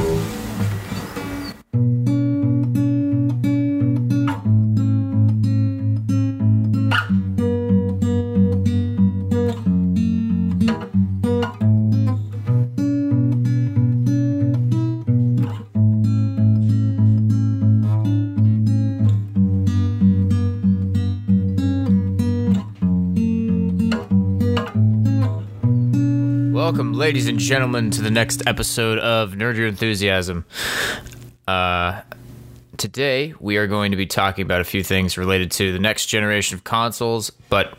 Welcome, ladies and gentlemen, to the next episode of Nerd Your Enthusiasm. Uh, today, we are going to be talking about a few things related to the next generation of consoles, but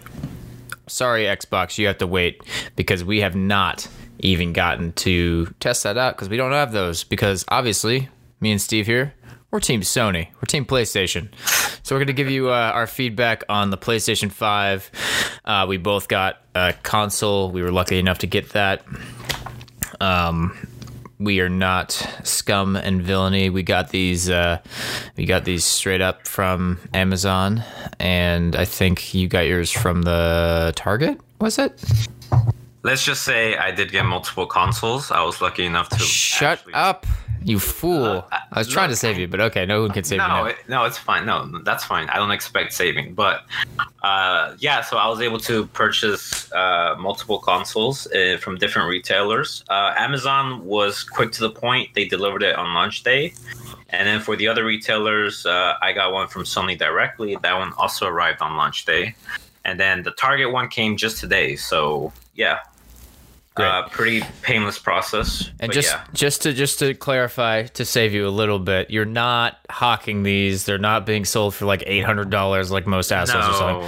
sorry, Xbox, you have to wait because we have not even gotten to test that out because we don't have those. Because obviously, me and Steve here, we're Team Sony, we're Team PlayStation. So we're going to give you uh, our feedback on the PlayStation 5. Uh, we both got a console. We were lucky enough to get that. Um, we are not scum and villainy. We got these. Uh, we got these straight up from Amazon, and I think you got yours from the Target. Was it? Let's just say I did get multiple consoles. I was lucky enough to Shut actually- up, you fool! Uh, I was trying to save you, but okay, no one can save you No, now. it, no, it's fine. No, that's fine. I don't expect saving, but uh, yeah. So I was able to purchase uh, multiple consoles uh, from different retailers. Uh, Amazon was quick to the point; they delivered it on launch day. And then for the other retailers, uh, I got one from Sony directly. That one also arrived on launch day. And then the Target one came just today. So yeah. Uh, pretty painless process. And just yeah. just to just to clarify, to save you a little bit, you're not hawking these. They're not being sold for like eight hundred dollars like most assholes are selling.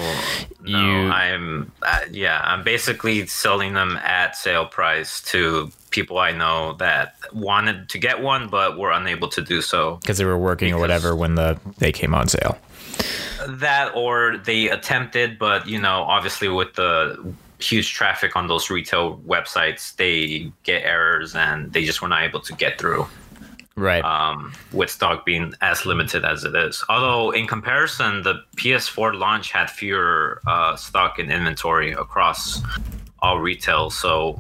No, You- I'm uh, yeah, I'm basically selling them at sale price to people I know that wanted to get one but were unable to do so. because they were working or whatever when the they came on sale. That or they attempted, but you know, obviously with the huge traffic on those retail websites, they get errors and they just were not able to get through. Right. um, with stock being as limited as it is. Although, in comparison, the PS4 launch had fewer uh, stock and inventory across all retail, so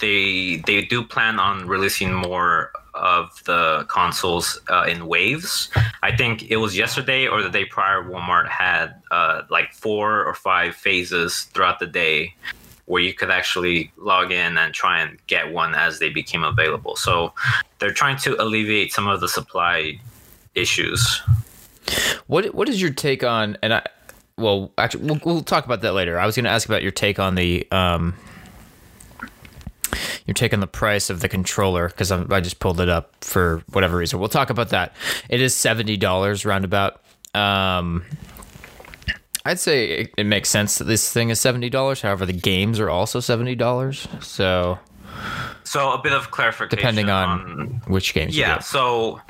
they they do plan on releasing more of the consoles uh, in waves. I think it was yesterday or the day prior, Walmart had uh, like four or five phases throughout the day where you could actually log in and try and get one as they became available. So they're trying to alleviate some of the supply issues. what what is your take on? And I well, actually, we'll, we'll talk about that later. I was going to ask about your take on the um your take on the price of the controller because I just pulled it up for whatever reason. We'll talk about that. It is seventy dollars roundabout. Um, I'd say it, it makes sense that this thing is seventy dollars. However, the games are also seventy dollars. So So a bit of clarification depending on, which games, yeah. So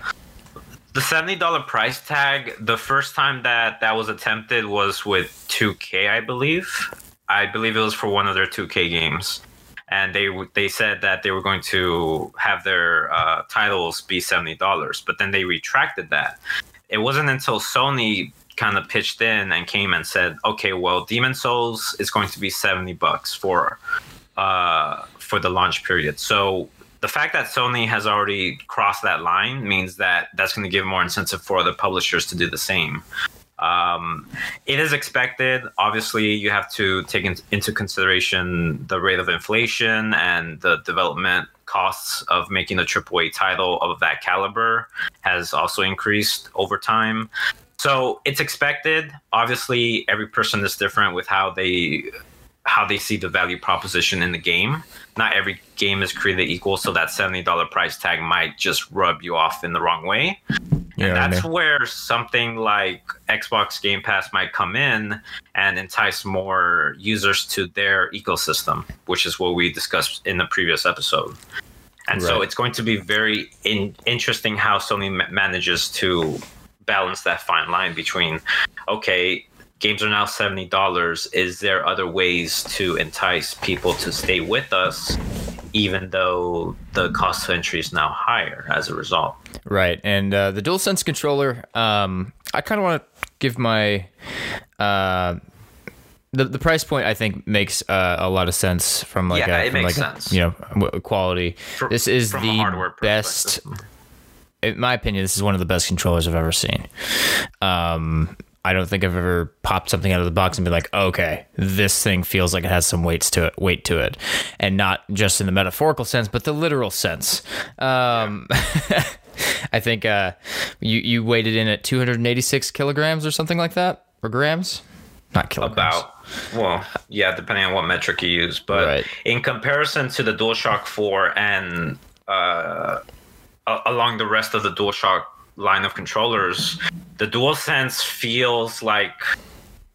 the seventy dollar price tag. The first time that that was attempted was with 2K, I believe. I believe it was for one of their 2K games, and they they said that they were going to have their uh, titles be seventy dollars, but then they retracted that. It wasn't until Sony kind of pitched in and came and said, "Okay, well, Demon's Souls is going to be seventy bucks for uh, for the launch period." So the fact that Sony has already crossed that line means that that's going to give more incentive for other publishers to do the same. Um, it is expected. Obviously, you have to take in, into consideration the rate of inflation and the development costs of making a AAA title of that caliber has also increased over time. So it's expected. Obviously, every person is different with how they how they see the value proposition in the game. Not every game is created equal, so that seventy dollar price tag might just rub you off in the wrong way. What I That's where something like Xbox Game Pass might come in and entice more users to their ecosystem, which is what we discussed in the previous episode. And so it's going to be very in- interesting how Sony ma- manages to balance that fine line between, okay, games are now $70. Is there other ways to entice people to stay with us, even though the cost of entry is now higher as a result? Right, and uh, the DualSense controller, um, I kind of want to give my uh, the the price point I think makes uh, a lot of sense from like Yeah, a, from makes like sense. A, you know quality. Fr- this is the best. In my opinion, this is one of the best controllers I've ever seen. Um, I don't think I've ever popped something out of the box and been like, okay, this thing feels like it has some weights to it, weight to it, and not just in the metaphorical sense, but the literal sense. Um, I think uh, you you weighed it in at 286 kilograms or something like that, or grams, not kilograms. About well, yeah, depending on what metric you use, but Right. in comparison to the DualShock 4 and uh, along the rest of the DualShock line of controllers, the DualSense feels like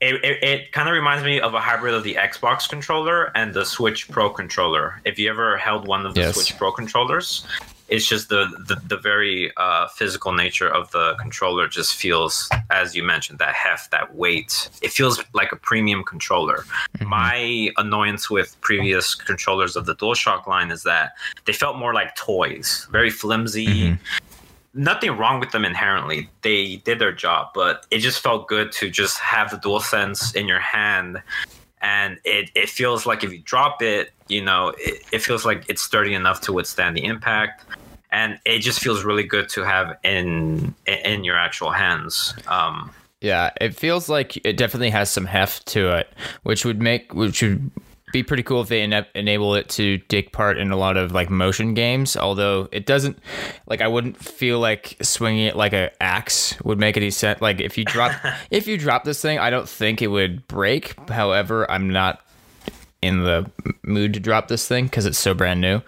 it, it, it kind of reminds me of a hybrid of the Xbox controller and the Switch Pro controller. If you ever held one of the Yes. Switch Pro controllers, it's just the the, the very uh, physical nature of the controller just feels, as you mentioned, that heft, that weight. It feels like a premium controller. My annoyance with previous controllers of the DualShock line is that they felt more like toys, very flimsy. Nothing wrong with them inherently. They did their job, but it just felt good to just have the DualSense in your hand and it, it feels like if you drop it, you know, it, it feels like it's sturdy enough to withstand the impact, and it just feels really good to have in in your actual hands. Um, Yeah, it feels like it definitely has some heft to it, which would make which would be pretty cool if they ene- enable it to take part in a lot of like motion games. Although it doesn't, like I wouldn't feel like swinging it like a axe would make any sense. Like if you drop if you drop this thing, I don't think it would break. However, I'm not in the mood to drop this thing because it's so brand new.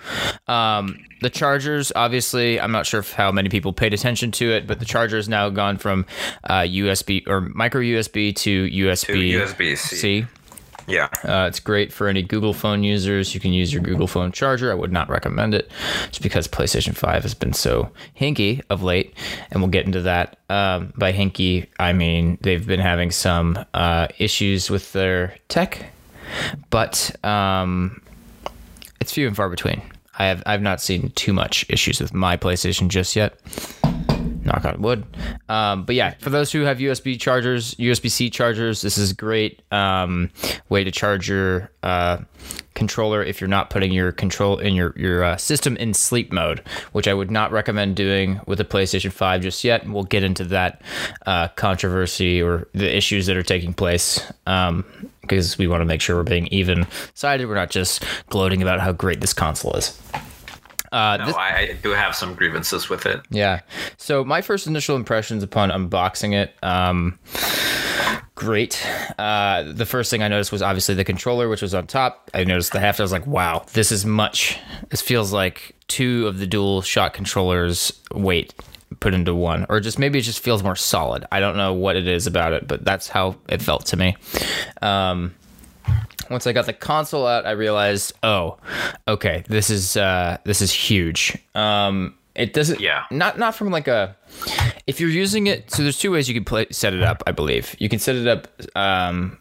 Um, the chargers, obviously, I'm not sure how many people paid attention to it, but the charger has now gone from uh, USB or micro USB to USB to USB-C. C. yeah, Uh, it's great for any Google phone users. You can use your Google phone charger. I would not recommend it just because PlayStation 5 has been so hinky of late. And we'll get into that. Um, by hinky, I mean they've been having some uh, issues with their tech, but um, it's few and far between. I have I've not seen too much issues with my PlayStation just yet knock on wood. Um, but yeah, for those who have USB chargers, USB C chargers, this is a great um, way to charge your uh, controller if you're not putting your control in your your uh, system in sleep mode, which I would not recommend doing with a PlayStation Five just yet. And we'll get into that uh, controversy or the issues that are taking place. Um, because we want to make sure we're being even sided. We're not just gloating about how great this console is. Uh, no, this- I, do have some grievances with it. yeah. So my first initial impressions upon unboxing it, um, great. Uh, the first thing I noticed was obviously the controller, which was on top. I noticed the heft. I was like, wow, this is much. This feels like two of the DualShock controllers weight put into one, or just maybe it just feels more solid. I don't know what it is about it, but that's how it felt to me. Um, once I got the console out, I realized, oh, okay, this is uh, this is huge. Um, it doesn't, Yeah. not not from like a. If you're using it, so there's two ways you can play, set it up. I believe you can set it up um,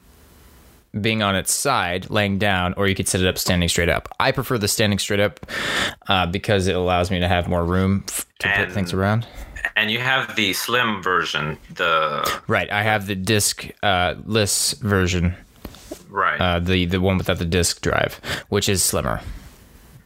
being on its side, laying down, or you could set it up standing straight up. I prefer the standing straight up uh, because it allows me to have more room f- to put things around. And you have the slim version, the Right, I have the disc uh, less version, right. uh, the the one without the disc drive, which is slimmer.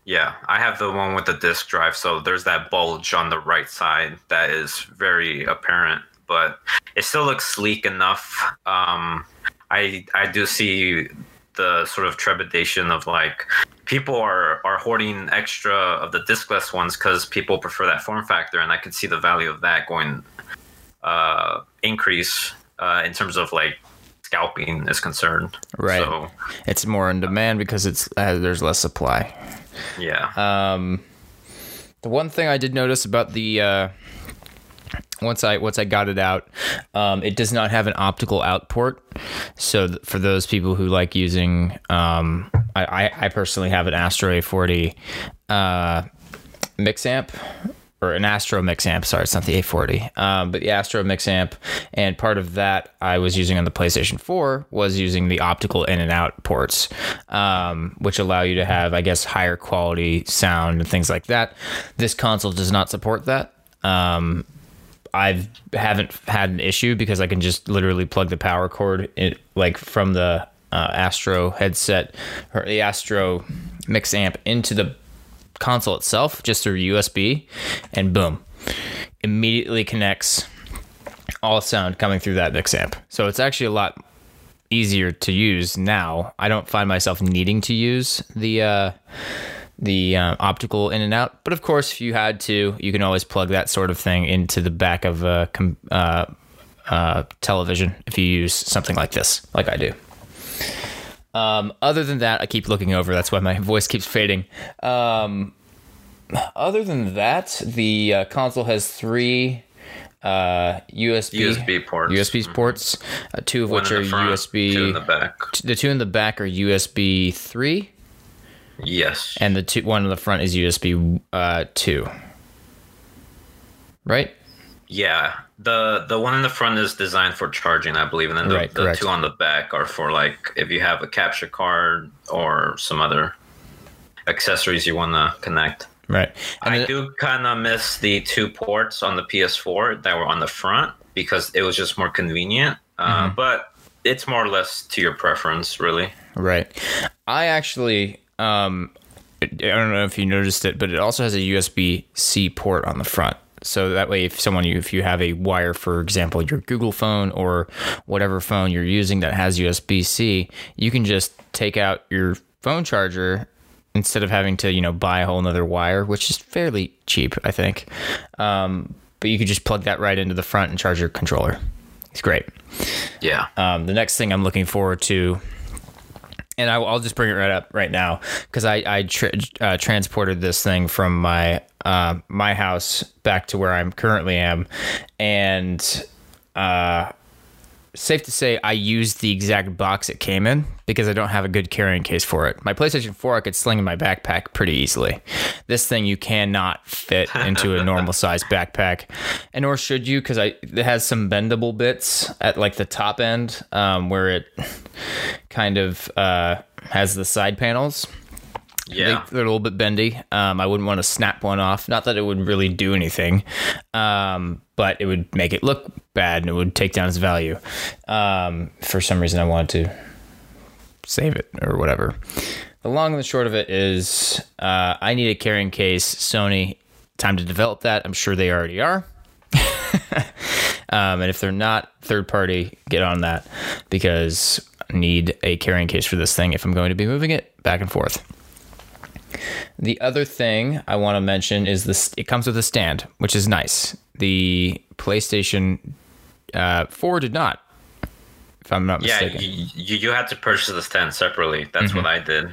Yeah, I have the one with the disk drive, so there's that bulge on the right side that is very apparent, but it still looks sleek enough. Um, I I do see the sort of trepidation of like people are are hoarding extra of the diskless ones because people prefer that form factor, and I could see the value of that going uh, increase uh, in terms of like scalping is concerned. Right. So It's more in demand because it's uh, there's less supply. yeah. Um, the one thing I did notice about the uh, once I once I got it out, um, it does not have an optical out port. So th- for those people who like using, um, I, I, I personally have an Astro A40 uh, mix amp or an Astro mix amp. Sorry, it's not the A40, um, but the Astro mix amp. And part of that I was using on the PlayStation 4 was using the optical in and out ports, um, which allow you to have, I guess, higher quality sound and things like that. This console does not support that. Um, I haven't had an issue because I can just literally plug the power cord in, like from the uh, Astro headset or the Astro mix amp into the console itself just through USB, and boom, immediately connects all sound coming through that mix amp. So it's actually a lot easier to use now. I don't find myself needing to use the uh, the uh, optical in and out, but of course, if you had to, you can always plug that sort of thing into the back of a uh, uh, television if you use something like this, like I do. Um, other than that, I keep looking over. That's why my voice keeps fading. Um, other than that, the uh, console has three uh, USB USB ports. USB ports, uh, two of One which are front, USB. two in the back. The two in the back are USB three, Yes. and the two one in the front is USB uh, two. Right? Yeah, the the one in the front is designed for charging, I believe, and then the, Right, the two on the back are for like if you have a capture card or some other accessories you want to connect. Right. And I then- do kind of miss the two ports on the PS4 that were on the front because it was just more convenient. Uh, Mm-hmm. But it's more or less to your preference, really. Right. I actually, um, I don't know if you noticed it, but it also has a USB C port on the front. So that way, if someone, you, if you have a wire, for example, your Google phone or whatever phone you're using that has USB C, you can just take out your phone charger instead of having to, you know, buy a whole nother wire, which is fairly cheap, I think. Um, but you could just plug that right into the front and charge your controller. It's great. Yeah. Um, the next thing I'm looking forward to, and I, I'll just bring it right up right now because I, I tra- uh, transported this thing from my uh, my house back to where I'm currently am, and uh, safe to say I used the exact box it came in because I don't have a good carrying case for it. My PlayStation 4 I could sling in my backpack pretty easily. This thing you cannot fit into a normal size backpack, and nor should you because I it has some bendable bits at like the top end um, where it kind of uh, has the side panels. Yeah. They, are a little bit bendy. Um, I wouldn't want to snap one off. Not that it would really do anything, um, but it would make it look bad and it would take down its value. Um, for some reason, I wanted to save it or whatever. The long and the short of it is, uh, I need a carrying case. Sony, time to develop that. I'm sure they already are. Um, and if they're not third party, get on that because I need a carrying case for this thing if I'm going to be moving it back and forth. The other thing I want to mention is this it comes with a stand, which is nice. The PlayStation uh, 4 did not, if I'm not Yeah, mistaken. you, you, you had to purchase the stand separately. That's what I did. Uh,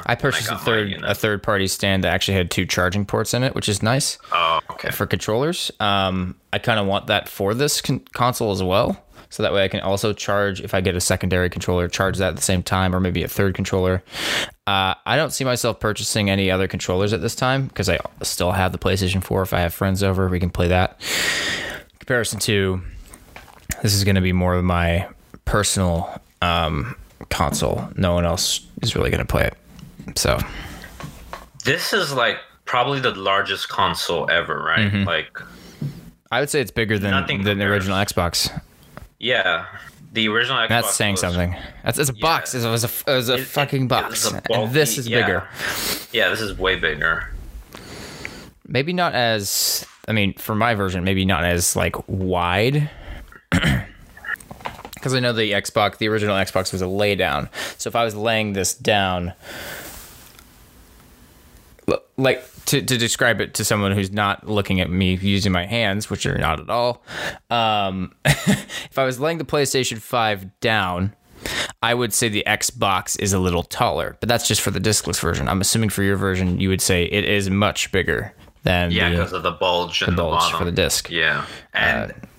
Mm-hmm. I purchased a third a third party stand that actually had two charging ports in it, which is nice. Oh, okay. for controllers. Um, I kind of want that for this con- console as well. So that way I can also charge, if I get a secondary controller, charge that at the same time, or maybe a third controller. Uh, I don't see myself purchasing any other controllers at this time because I still have the PlayStation 4. If I have friends over, we can play that. In comparison to, this is going to be more of my personal um, console. No one else is really going to play it. So, This is like probably the largest console ever, right? Mm-hmm. Like, I would say it's bigger than, than the original Xbox. yeah, the original Xbox. That's saying was- something. That's it's a box. It was a, it was a it- fucking it box. a and this is yeah. bigger. Yeah, this is way bigger. Maybe not as. I mean, for my version, maybe not as like wide. Because I know the Xbox, the original Xbox, was a lay down. So if I was laying this down, like to, to describe it to someone who's not looking at me using my hands, which are not at all, um, if I was laying the PlayStation 5 down, I would say the Xbox is a little taller, but that's just for the discless version. I'm assuming for your version, you would say it is much bigger than Yeah, because of the bulge in the, bulge bottom. for the disc. Yeah, and i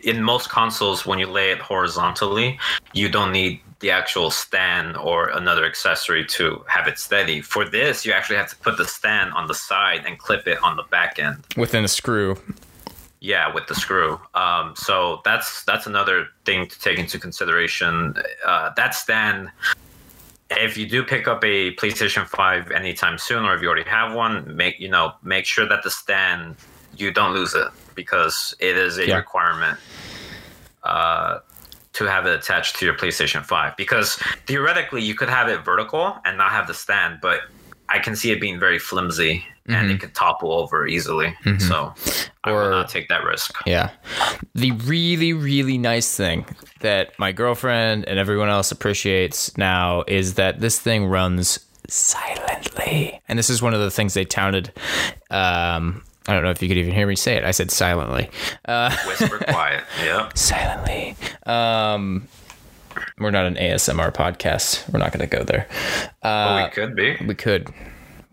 in most consoles, when you lay it horizontally, you don't need the actual stand or another accessory to have it steady. For this, you actually have to put the stand on the side and clip it on the back end. within a screw. Yeah, with the screw. Um, so that's that's another thing to take into consideration. Uh, that stand, if you do pick up a PlayStation Five anytime soon, or if you already have one, make you know make sure that the stand you don't lose it because it is a Yeah. requirement uh, to have it attached to your PlayStation 5 because theoretically you could have it vertical and not have the stand, but I can see it being very flimsy and it could topple over easily. So I Or- will not take that risk. Yeah. The really, really nice thing that my girlfriend and everyone else appreciates now is that this thing runs silently. And this is one of the things they touted. Um, I don't know if you could even hear me say it. I said silently. Uh, Whisper quiet. Yeah. silently. Um, we're not an ASMR podcast. We're not going to go there. But we could be. We could.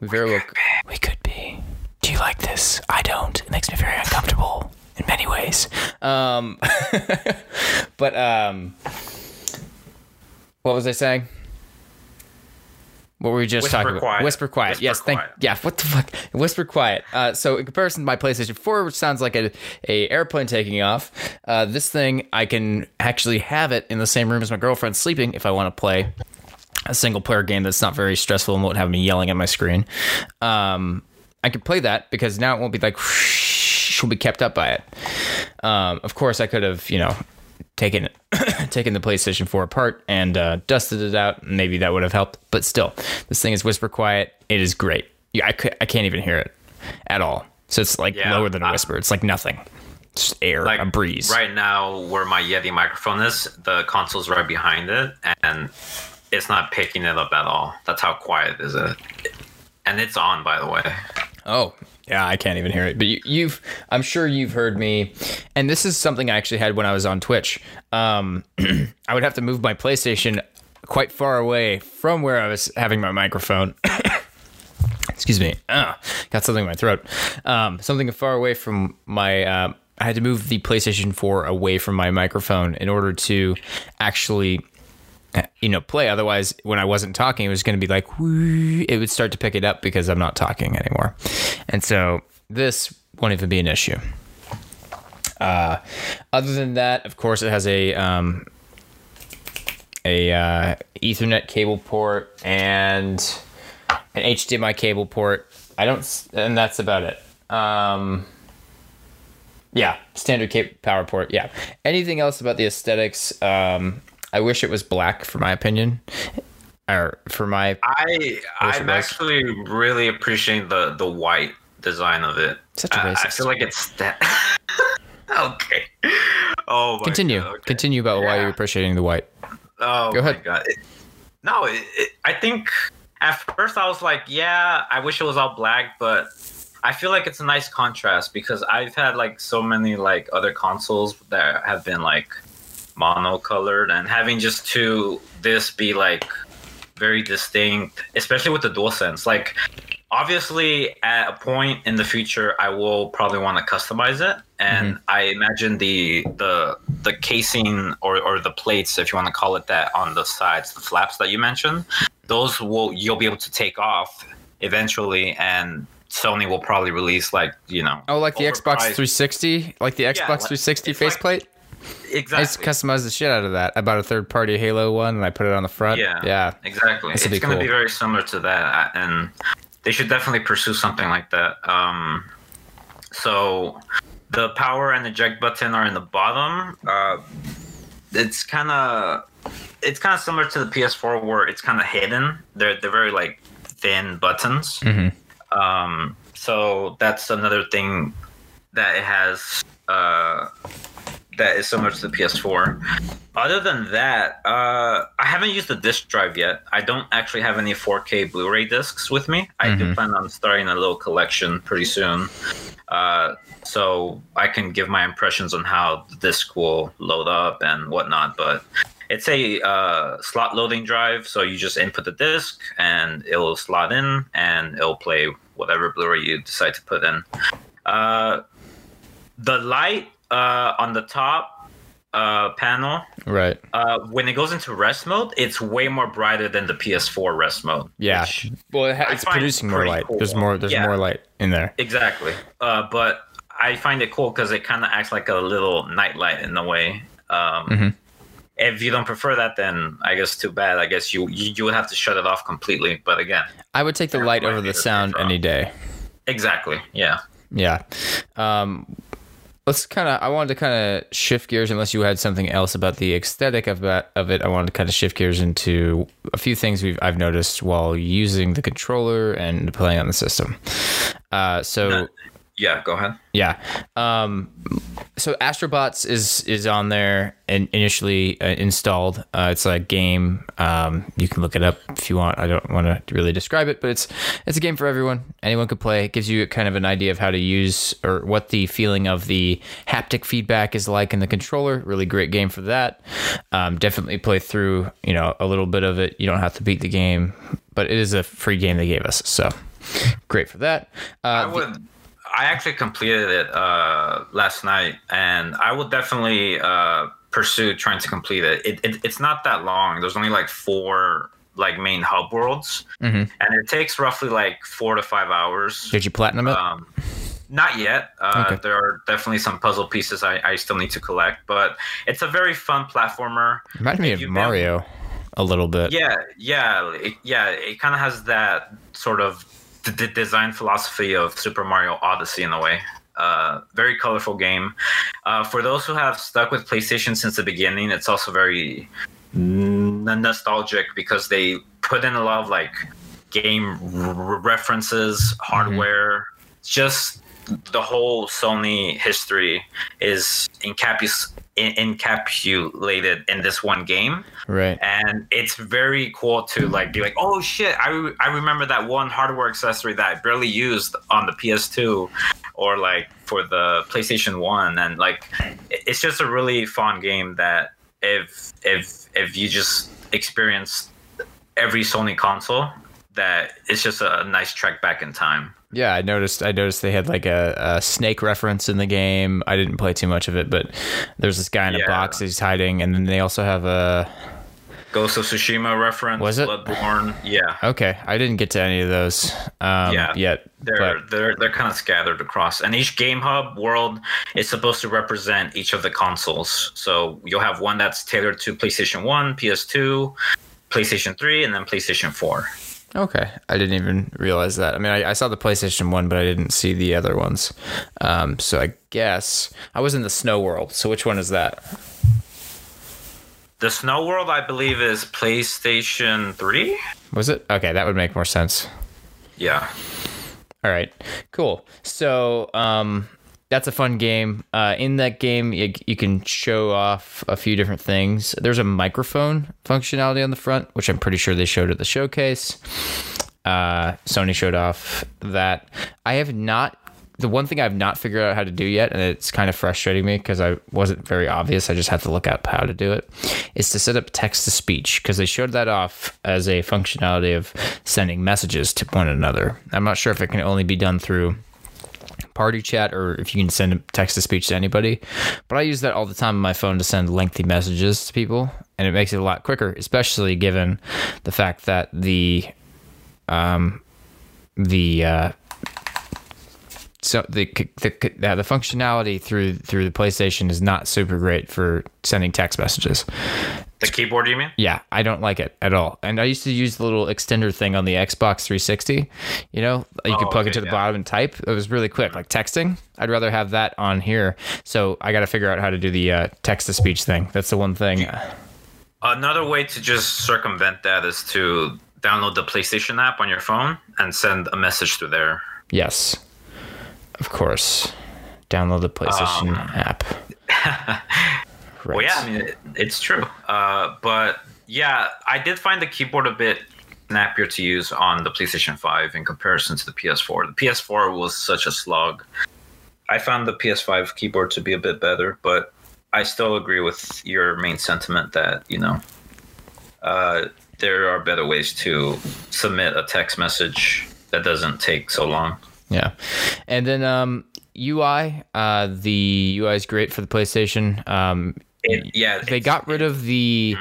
We very well. We could be. Do you like this? I don't. It makes me very uncomfortable in many ways. Um, but um, what was I saying? What were we just Whisper talking about? Whisper quiet. Whisper yes, thank. quiet. Yeah, what the fuck? Whisper quiet. Uh, so in comparison to my PlayStation 4, which sounds like a, a airplane taking off, uh, this thing I can actually have it in the same room as my girlfriend sleeping if I want to play a single player game that's not very stressful and won't have me yelling at my screen. Um, I could play that because now it won't be like she'll be kept up by it. Um, of course, I could have you know taken taken the PlayStation 4 apart and uh, dusted it out. Maybe that would have helped. But still, this thing is whisper quiet. It is great. Yeah, I I can't even hear it at all. So it's like Yeah, lower than a whisper. It's like nothing. Just air, Like a breeze. Right now, where my Yeti microphone is, the console's right behind it, and it's not picking it up at all. That's how quiet is it. And it's on, by the way. Oh, yeah, I can't even hear it. But you, you've, I'm sure you've heard me, and this is something I actually had when I was on Twitch. Um, I would have to move my PlayStation quite far away from where I was having my microphone. Excuse me. Ah, got something in my throat. Um, something far away from my. Uh, I had to move the PlayStation 4 away from my microphone in order to actually you know, play. Otherwise, when I wasn't talking, it was going to be like, it would start to pick it up because I'm not talking anymore. And so this won't even be an issue. Uh, other than that, of course, it has a, um, a uh, Ethernet cable port and an HDMI cable port. I don't, and that's about it. Um, yeah, standard cape power port. Yeah. Anything else about the aesthetics? Um, I wish it was black, for my opinion, or for my. I I'm actually really appreciating the the white design of it. Such a I- I, racist. i feel like it's that. okay. Oh my Continue. God, okay. Continue about why you're appreciating the white. Oh Go my ahead. god! It- no, it, it, I think at first I was like, yeah, I wish it was all black, but I feel like it's a nice contrast because I've had like so many like other consoles that have been like monocolored, and having just two this be like very distinct, especially with the DualSense. Like, obviously, at a point in the future, I will probably want to customize it, and mm-hmm. I imagine the the the casing or, or the plates, if you want to call it that, on the sides, the flaps that you mentioned, those will you'll be able to take off eventually, and Sony will probably release like you know. Oh, like the Xbox 360, like the Xbox like- 360 faceplate. like- faceplate. I just customized the shit out of that. I bought a third party Halo one and I put it on the front. Yeah. Yeah. Exactly. This It's going to cool. be very similar to that, and they should definitely pursue something like that. Um, so the power and eject button are in the bottom. Uh, it's kind of it's kind of similar to the PS4 where it's kind of hidden. They're they're very like thin buttons. Mhm. Um, so that's another thing that it has. Uh, that is similar to the PS4. Other than that, uh, I haven't used the disc drive yet. I don't actually have any 4K Blu-ray discs with me. I do plan on starting a little collection pretty soon, uh, so I can give my impressions on how the disc will load up and whatnot. But it's a uh, slot loading drive, so you just input the disc and it'll slot in and it'll play whatever Blu-ray you decide to put in. Uh, the light uh, on the top uh, panel Right. uh, when it goes into rest mode, it's way more brighter than the PS4 rest mode. Yeah. Well, it ha- it's producing more light. cool. There's more. There's Yeah. more light in there. exactly. Uh, but I find it cool because it kind of acts like a little nightlight in a way. Um, Mhm. If you don't prefer that, then I guess too bad. I guess you you, you would have to shut it off completely. But again, I would take the light over the sound any day. exactly. Yeah. Yeah. Um, let's kind of. I wanted to kind of shift gears, unless you had something else about the aesthetic of that of it. I wanted to kind of shift gears into a few things we've I've noticed while using the controller and playing on the system. Uh, so. Yeah, go ahead. Yeah. Um, so Astrobots is is on there and initially uh, installed. Uh, it's a game. Um, you can look it up if you want. I don't want to really describe it, but it's it's a game for everyone. Anyone could play. It gives you kind of an idea of how to use or what the feeling of the haptic feedback is like in the controller. Really great game for that. Um, definitely play through. You know a little bit of it. You don't have to beat the game, but it is a free game they gave us. So great for that. Uh, I would. I actually completed it uh, last night, and I will definitely uh, pursue trying to complete it. It, it. It's not that long. There's only like four like main hub worlds, Mm-hmm. and it takes roughly like four to five hours. did you platinum it? Um, not yet. Uh, Okay. There are definitely some puzzle pieces I, I still need to collect, but it's a very fun platformer. Reminded me if of you've been- Mario a little bit. Yeah, yeah, it, yeah. It kind of has that sort of d- d- design philosophy of Super Mario Odyssey in a way. Uh, very colorful game. Uh, for those who have stuck with PlayStation since the beginning, it's also very nostalgic because they put in a lot of like game r- references, hardware, just the whole Sony history is encapus- en- encapsulated in this one game. Right. and it's very cool to like be like oh shit I, re- I remember that one hardware accessory that i barely used on the ps2 or like for the playstation 1 and like it's just a really fun game that if if if you just experience every sony console that it's just a nice trek back in time Yeah, I noticed. I noticed they had like a, a snake reference in the game. I didn't play too much of it, but there's this guy in a Yeah. box he's hiding, and then they also have a. ghost of tsushima reference Was it? bloodborne yeah Okay, I didn't get to any of those um, Yeah. yet. They're but they're they're kind of scattered across, and each game hub world is supposed to represent each of the consoles. So you'll have one that's tailored to PlayStation One, PS2, PlayStation Three, and then PlayStation Four. Okay, I didn't even realize that. I mean, I, I saw the PlayStation one, but I didn't see the other ones. Um, so I guess I was in the Snow World. So which one is that? The Snow World, I believe, is PlayStation Three. Was it? Okay, that would make more sense. Yeah, All right, cool. So um, that's a fun game. Uh, in that game, you, you can show off a few different things. There's a microphone functionality on the front, which I'm pretty sure they showed at the showcase. Uh, Sony showed off that. I have not. The one thing I've not figured out how to do yet, and it's kind of frustrating me because I wasn't very obvious. I just had to look up how to do it. Is to set up text to speech because they showed that off as a functionality of sending messages to one another. I'm not sure if it can only be done through party chat or if you can send text to speech to anybody. But I use that all the time on my phone to send lengthy messages to people, and it makes it a lot quicker, especially given the fact that the um the uh so the the the, the functionality through through the PlayStation is not super great for sending text messages. The keyboard. You mean? Yeah, I don't like it at all. And I used to use the little extender thing on the Xbox 360. You know, you could Oh, plug it to the yeah. bottom and type. It was really quick, like texting. I'd rather have that on here. So I got to figure out how to do the uh, text to speech thing. That's the one thing. Another way to just circumvent that is to download the PlayStation app on your phone and send a message through there. Yes, of course. Download the PlayStation Um, app. Right. Well, yeah, I mean, it, it's true. Uh, but yeah, I did find the keyboard a bit snappier to use on the PlayStation 5 in comparison to the PS4. The PS4 was such a slog. I found the PS5 keyboard to be a bit better, but I still agree with your main sentiment that, you know, uh, there are better ways to submit a text message that doesn't take so long. Yeah, and then um, UI. Uh, the UI is great for the PlayStation. Um, It, yeah, they got rid of the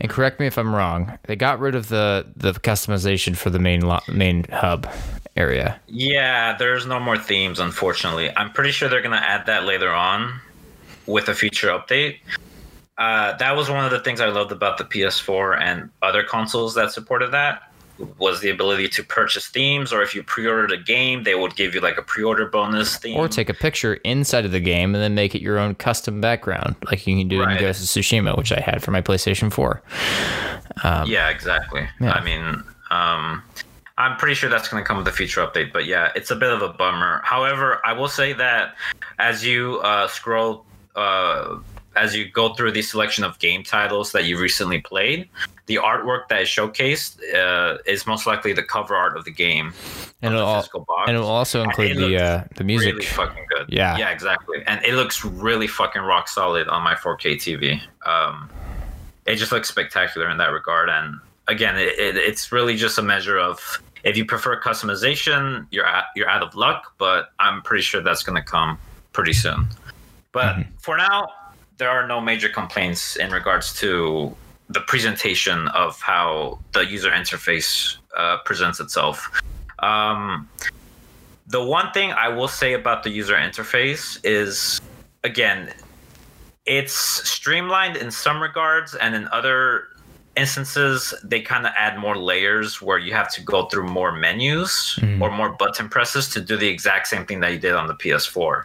and correct me if i'm wrong they got rid of the the customization for the main lo- main hub area Yeah, there's no more themes, unfortunately. I'm pretty sure they're going to add that later on with a future update. Uh, that was one of the things I loved about the PS4 and other consoles that supported that. Was the ability to purchase themes, or if you pre-ordered a game, they would give you like a pre-order bonus theme. Or take a picture inside of the game and then make it your own custom background, like you can do Right. in Ghost of Tsushima, which I had for my PlayStation 4. yeah, exactly. yeah. I mean, um, I'm pretty sure that's going to come with the feature update, but yeah, it's a bit of a bummer. However, I will say that as you uh, scroll, uh, as you go through the selection of game titles that you recently played, the artwork that is showcased uh, is most likely the cover art of the game. And it'll, the al- physical and it will also include it the uh, the music. Really fucking good. Yeah. Yeah, exactly. And it looks really fucking rock solid on my 4K TV. Um, it just looks spectacular in that regard. And again, it, it, it's really just a measure of if you prefer customization, you're out, you're out of luck. But I'm pretty sure that's going to come pretty soon. But for now, there are no major complaints in regards to the presentation of how the user interface uh, presents itself. Um, the one thing I will say about the user interface is, again, it's streamlined in some regards, and in other instances, they kind of add more layers where you have to go through more menus or more button presses to do the exact same thing that you did on the PS4.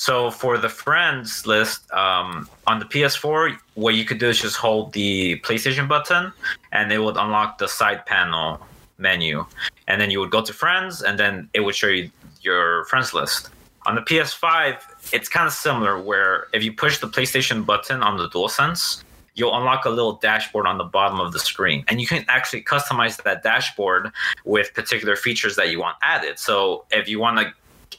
So for the friends list um, on the PS4, what you could do is just hold the PlayStation button, and it would unlock the side panel menu, and then you would go to friends, and then it would show you your friends list. On the PS5, it's kind of similar, where if you push the PlayStation button on the DualSense, you'll unlock a little dashboard on the bottom of the screen, and you can actually customize that dashboard with particular features that you want added. So if you want to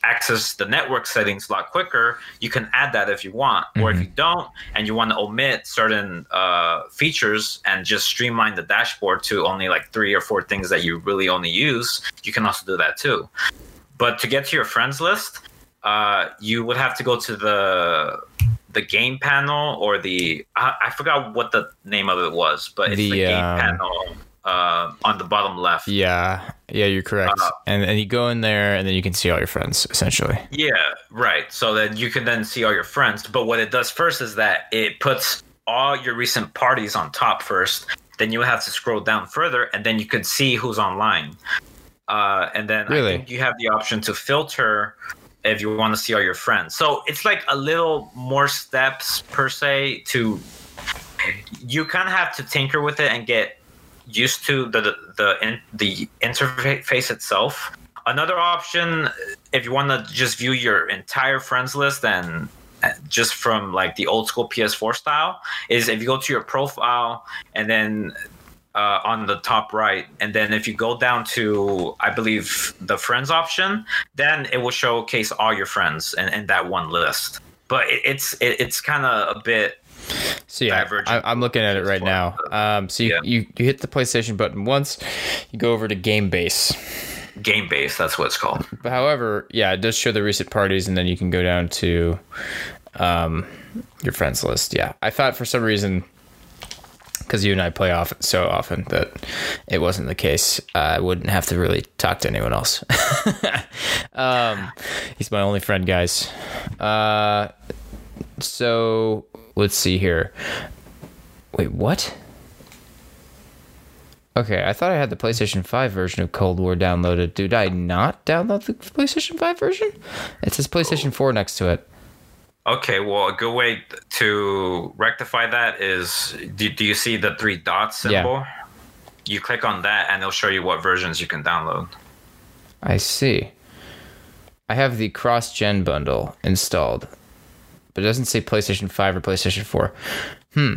access the network settings a lot quicker, you can add that if you want. Or if you don't and you want to omit certain uh, features and just streamline the dashboard to only like three or four things that you really only use, you can also do that too. But to get to your friends list, uh, you would have to go to the the game panel or the I, I forgot what the name of it was, but it's the, The, game um, panel uh, on the bottom left. Yeah, yeah, you're correct. Uh, and and you go in there, and then you can see all your friends essentially. Yeah, right. So then you can then see all your friends. But what it does first is that it puts all your recent parties on top first. Then you have to scroll down further, and then you can see who's online. Uh, and then Really? I think you have the option to filter if you want to see all your friends. So it's like a little more steps per se to. You kind of have to tinker with it and get used to the the the, in, the interface itself. Another option, if you want to just view your entire friends list and just from like the old school PS4 style, is if you go to your profile and then uh, on the top right, and then if you go down to I believe the friends option, then it will showcase all your friends in that one list. But it, it's it, it's kind of a bit So yeah, I, I'm looking at it right now. Um, so you, Yeah. you you hit the PlayStation button once, you go over to Game Base. game Base, That's what it's called. But however, yeah, it does show the recent parties, and then you can go down to um, your friends list. Yeah, I thought for some reason, because you and I play off so often, that it wasn't the case. I wouldn't have to really talk to anyone else. um, he's my only friend, guys. Uh, so let's see here. Wait, what? Okay, I thought I had the PlayStation 5 version of Cold War downloaded. Did I not download the PlayStation 5 version? It says PlayStation 4 next to it. Okay, well, a good way to rectify that is do, do you see the three dots symbol? Yeah. You click on that and it'll show you what versions you can download. I see. I have the cross gen bundle installed, but it doesn't say PlayStation 5 or PlayStation 4. Hmm.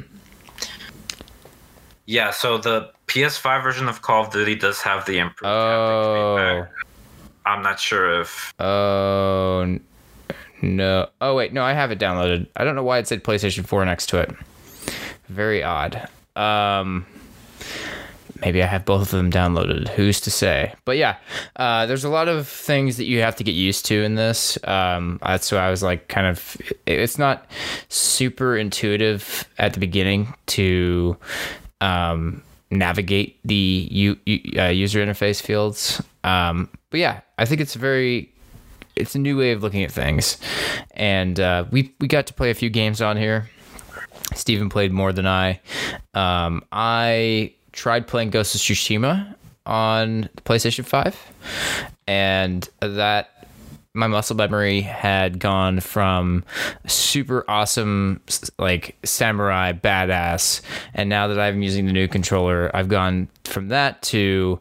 Yeah, so the PS5 version of Call of Duty does have the improved Oh. I'm not sure if Oh, no. Oh, wait. No, I have it downloaded. I don't know why it said PlayStation 4 next to it. Very odd. Um, maybe I have both of them downloaded. Who's to say? But yeah, uh, there's a lot of things that you have to get used to in this. Um, that's why I was like, kind of, it's not super intuitive at the beginning to um, navigate the u- u- uh, user interface fields. Um, but yeah, I think it's very it's a new way of looking at things, and uh, we we got to play a few games on here. Steven played more than I. Um, I tried playing Ghost of Tsushima on the PlayStation 5. And that my muscle memory had gone from super awesome like samurai badass and now that i'm using the new controller i've gone from that to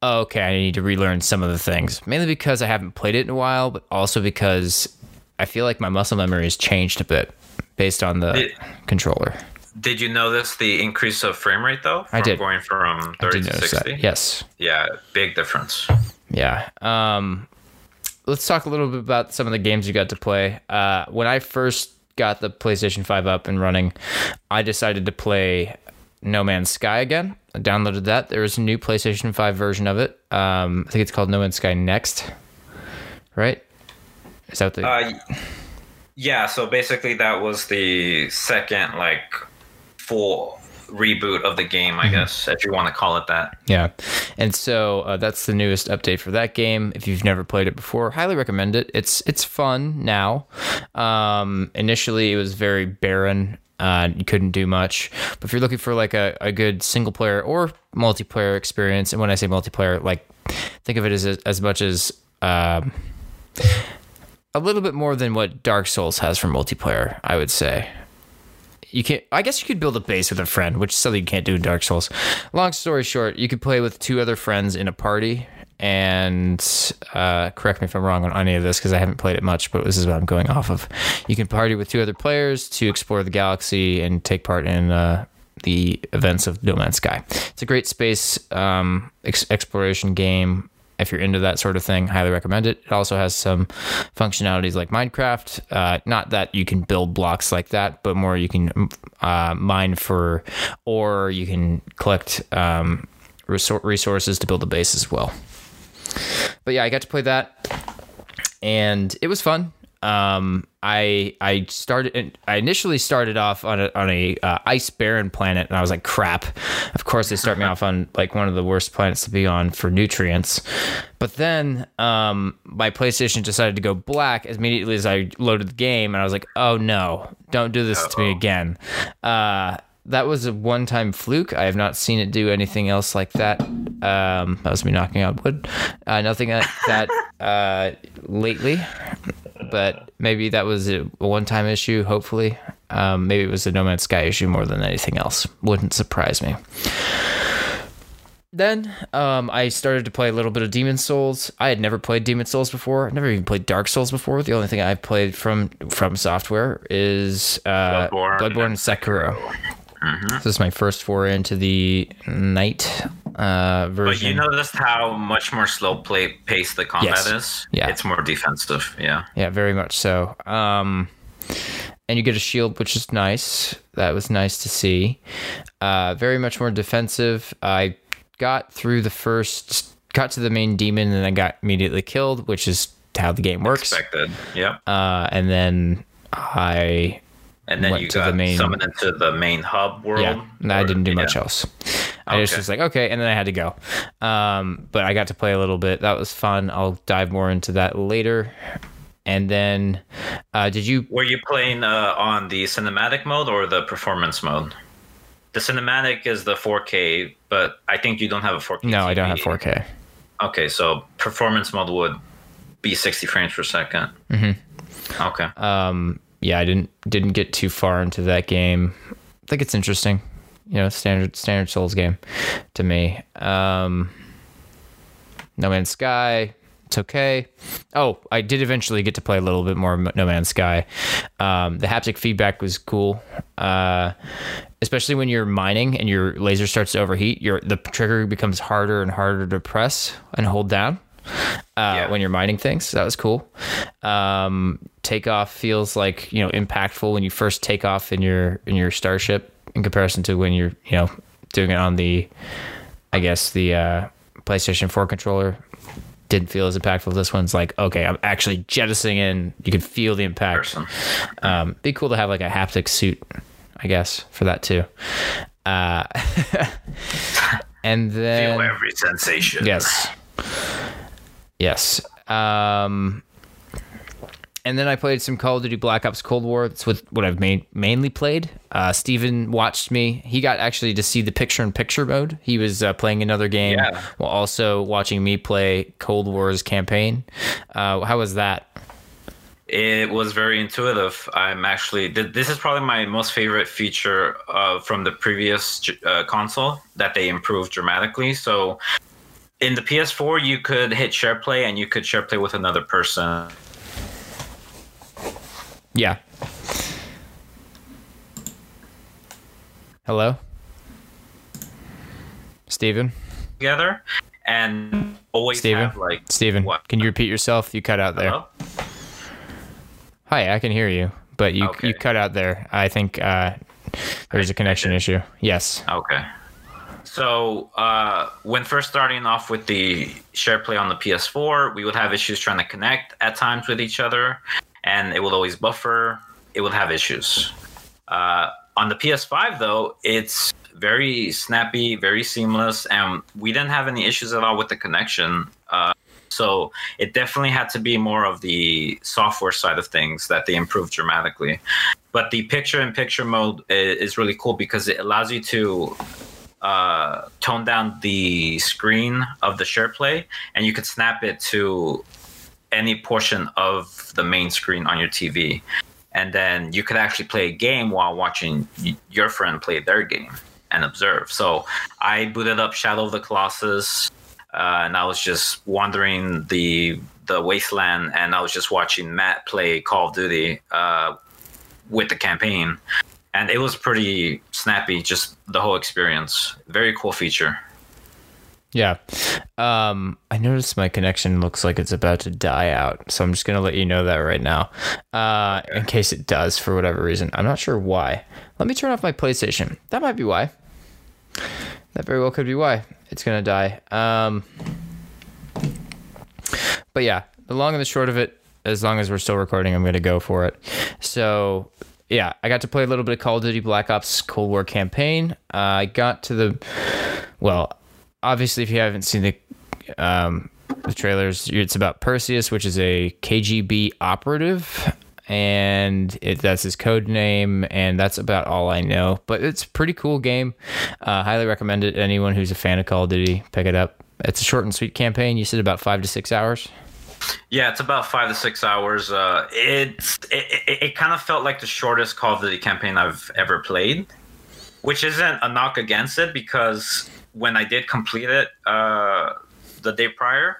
okay i need to relearn some of the things mainly because i haven't played it in a while but also because i feel like my muscle memory has changed a bit based on the It- controller Did you notice the increase of frame rate though? From I did. Going from I 30 to 60. that. yes Yeah, big difference. Yeah. Um, let's talk a little bit about some of the games you got to play. Uh, when I first got the PlayStation 5 up and running, I decided to play No Man's Sky again. I downloaded that. There is a new PlayStation 5 version of it. Um, I think it's called No Man's Sky Next. Right? Is that the. Uh, yeah, so basically that was the second like full reboot of the game, Mm-hmm. I guess, if you want to call it that. Yeah. And so uh, that's the newest update for that game. If you've never played it before, highly recommend it. It's it's fun now. Um, initially, it was very barren. Uh, you couldn't do much. But if you're looking for like a, a good single player or multiplayer experience, and when I say multiplayer, like think of it as as much as um, a little bit more than what Dark Souls has for multiplayer, I would say you can't i guess you could build a base with a friend which is something you can't do in dark souls. Long story short you could play with two other friends in a party and uh, correct me if i'm wrong on any of this because i haven't played it much but this is what i'm going off of. You can party with two other players to explore the galaxy and take part in uh, the events of no man's sky. It's a great space um, ex- exploration game if you're into that sort of thing, highly recommend it. It also has some functionalities like Minecraft. Uh, not that you can build blocks like that, but more you can uh, mine for, or you can collect um, resor- resources to build a base as well. But yeah, I got to play that, and it was fun. Um, I I started. I initially started off on a on a uh, ice barren planet, and I was like, "Crap!" Of course, they start me off on like one of the worst planets to be on for nutrients. But then, um, my PlayStation decided to go black as immediately as I loaded the game, and I was like, "Oh no! Don't do this to me again." Uh, that was a one-time fluke. I have not seen it do anything else like that. Um, that was me knocking on wood. Uh, nothing like that uh, lately but maybe that was a one-time issue. Hopefully, um, maybe it was a No Man's Sky issue more than anything else. Wouldn't surprise me. Then um, I started to play a little bit of Demon's Souls. I had never played Demon's Souls before. I've never even played Dark Souls before. The only thing I've played from FromSoftware is uh, Bloodborne Bloodborne and Sekiro. This is my first foray into the night uh, But you noticed how much more slow play paced the combat Yes. is? Yeah. It's more defensive, yeah. Yeah, very much so. Um, and you get a shield, which is nice. That was nice to see. Uh, very much more defensive. I got through the first, got to the main demon, and I got immediately killed, which is how the game works. Expected. Yep. Uh, and then I, And then went you to got the main- summoned into the main hub world. yeah, and I didn't do yeah. much else. I just Okay. was like, okay, and then I had to go. Um, but I got to play a little bit. That was fun. I'll dive more into that later. And then, uh, did you Were you playing uh, on the cinematic mode or the performance mode? The cinematic is the 4K, but I think you don't have a 4K. No, I don't have 4K. Okay, so performance mode would be 60 frames per 2nd Mm-hmm. Okay. Um, yeah, I didn't didn't get too far into that game. I think it's interesting. You know, standard standard Souls game to me. Um, no Man's Sky, it's okay. Oh, I did eventually get to play a little bit more No Man's Sky. Um, the haptic feedback was cool, uh, especially when you're mining and your laser starts to overheat. Your the trigger becomes harder and harder to press and hold down uh, Yeah. when you're mining things. That was cool. Um, takeoff feels like you know impactful when you first take off in your in your starship in comparison to when you're you know doing it on the I guess the uh, PlayStation 4 controller. Didn't feel as impactful. This one's like okay, I'm actually jettisoning in. You can feel the impact. Um, be cool to have like a haptic suit, I guess, for that too. Uh, and then Feel every sensation. Yes. Yes. Um, and then I played some Call of Duty Black Ops Cold War. That's what what I've main, mainly played. Uh, Steven watched me. He got actually to see the picture-in-picture mode. He was uh, playing another game Yeah. while also watching me play Cold War's campaign. Uh, how was that? It was very intuitive. I'm actually th- this is probably my most favorite feature uh, from the previous uh, console that they improved dramatically. So in the PS4, you could hit share play and you could share play with another person. Yeah. Hello, Steven? together and always Steven? have like Steven, What? can you repeat yourself? You cut out there. Hello? Hi, I can hear you, but you Okay. you cut out there. I think uh, there's a connection issue. Yes. Okay. So uh, when first starting off with the share play on the PS4, we would have issues trying to connect at times with each other, and it will always buffer. It will have issues. Uh, on the PS5, though, it's very snappy, very seamless, and we didn't have any issues at all with the connection. Uh, so it definitely had to be more of the software side of things that they improved dramatically. But the picture-in-picture mode is really cool because it allows you to uh, tone down the screen of the share play, and you could snap it to any portion of the main screen on your TV. And then you could actually play a game while watching your friend play their game and observe. So I booted up Shadow of the Colossus, uh, and I was just wandering the the wasteland, and I was just watching Matt play Call of Duty uh, with the campaign and it was pretty snappy just the whole experience very cool feature Yeah. Um, I noticed my connection looks like it's about to die out, so I'm just gonna let you know that right now, uh, in case it does for whatever reason. I'm not sure why. Let me turn off my PlayStation. That might be why. That very well could be why it's gonna die. Um, but yeah, the long and the short of it, as long as we're still recording, I'm gonna go for it. So yeah, I got to play a little bit of Call of Duty Black Ops Cold War campaign. Uh, I got to the well, obviously, if you haven't seen the um, the trailers, it's about Perseus, which is a KGB operative, and it, that's his code name, and that's about all I know. But it's a pretty cool game. Uh, highly recommend it. Anyone who's a fan of Call of Duty, pick it up. It's a short and sweet campaign. You said about five to six hours. yeah it's about five to six hours uh, it's it, it, it kind of felt like the shortest call of duty campaign i've ever played which isn't a knock against it because when i did complete it uh, the day prior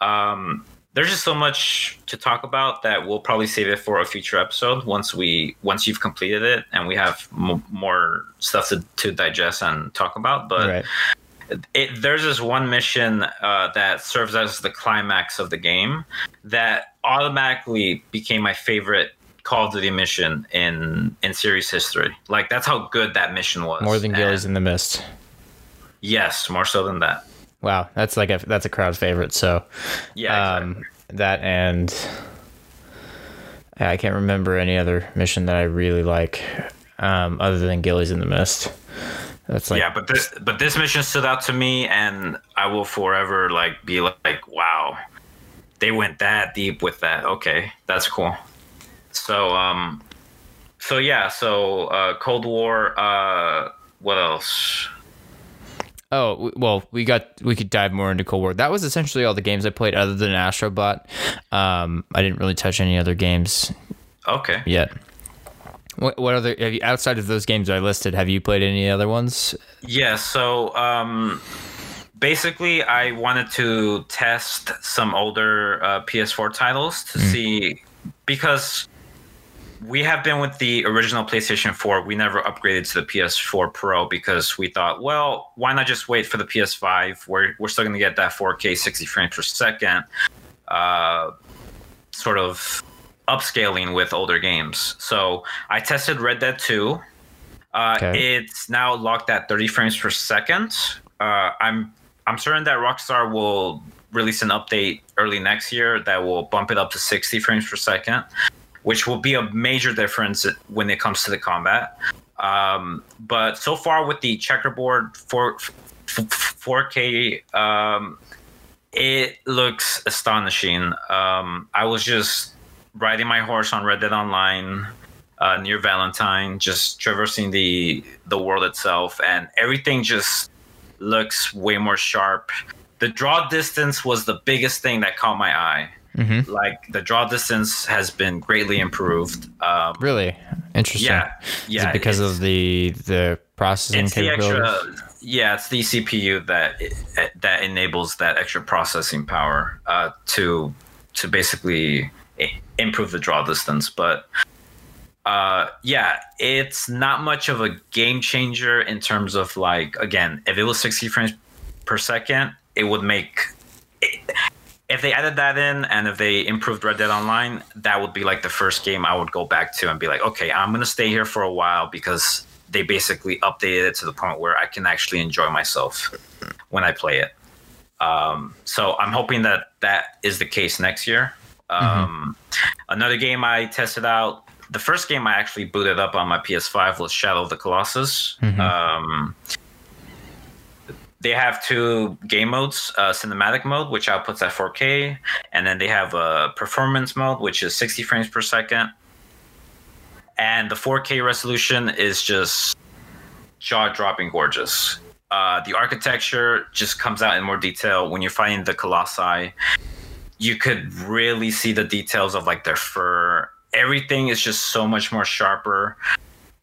um, there's just so much to talk about that we'll probably save it for a future episode once we once you've completed it and we have m- more stuff to, to digest and talk about but right. it, there's this one mission uh, that serves as the climax of the game that automatically became my favorite Call of Duty mission in in series history. Like that's how good that mission was. More than Gillies in the Mist. Yes, more so than that. Wow, that's like a that's a crowd favorite. So Yeah, um, that and I can't remember any other mission that I really like um, other than Gillies in the Mist. That's like yeah. But this but this mission stood out to me, and I will forever like be like, wow, they went that deep with that. Okay, that's cool. So um, so yeah, so uh, Cold War. Uh, what else? Oh well, we got we could dive more into Cold War. That was essentially all the games I played, other than Astrobot. Um, I didn't really touch any other games Okay. yet. What, what other have you, outside of those games I listed? Have you played any other ones? Yeah, so um, basically, I wanted to test some older uh, PS4 titles to see because we have been with the original PlayStation 4. We never upgraded to the PS4 Pro because we thought, well, why not just wait for the PS5? We're, we're still going to get that 4K 60 frames per second uh, sort of upscaling with older games. So I tested Red Dead 2. Uh, Okay. It's now locked at 30 frames per second. Uh, I'm I'm certain that Rockstar will release an update early next year that will bump it up to 60 frames per second, which will be a major difference when it comes to the combat. Um, but so far with the checkerboard 4, 4K, um, it looks astonishing. Um, I was just riding my horse on Red Dead Online uh, near Valentine, just traversing the the world itself, and everything just looks way more sharp. The draw distance was the biggest thing that caught my eye. Mhm. Like the draw distance has been greatly improved. Um, Really interesting. yeah, Is yeah. it because of the the processing it's the capabilities? extra yeah it's the cpu that that enables that extra processing power uh, to to basically improve the draw distance but uh yeah it's not much of a game changer in terms of like again if it was 60 frames per second it would make if they added that in and if they improved Red Dead Online, that would be like the first game I would go back to and be like, okay, I'm gonna stay here for a while because they basically updated it to the point where I can actually enjoy myself when I play it. Um, so I'm hoping that that is the case next year. Um, Another game I tested out. The first game I actually booted up on my PS5 was Shadow of the Colossus. Um, they have two game modes uh, cinematic mode which outputs at 4k and then they have a performance mode which is 60 frames per second. And the 4k resolution is just jaw-dropping gorgeous. Uh, the architecture just comes out in more detail. When you're fighting the colossi you could really see the details of like their fur. Everything is just so much more sharper.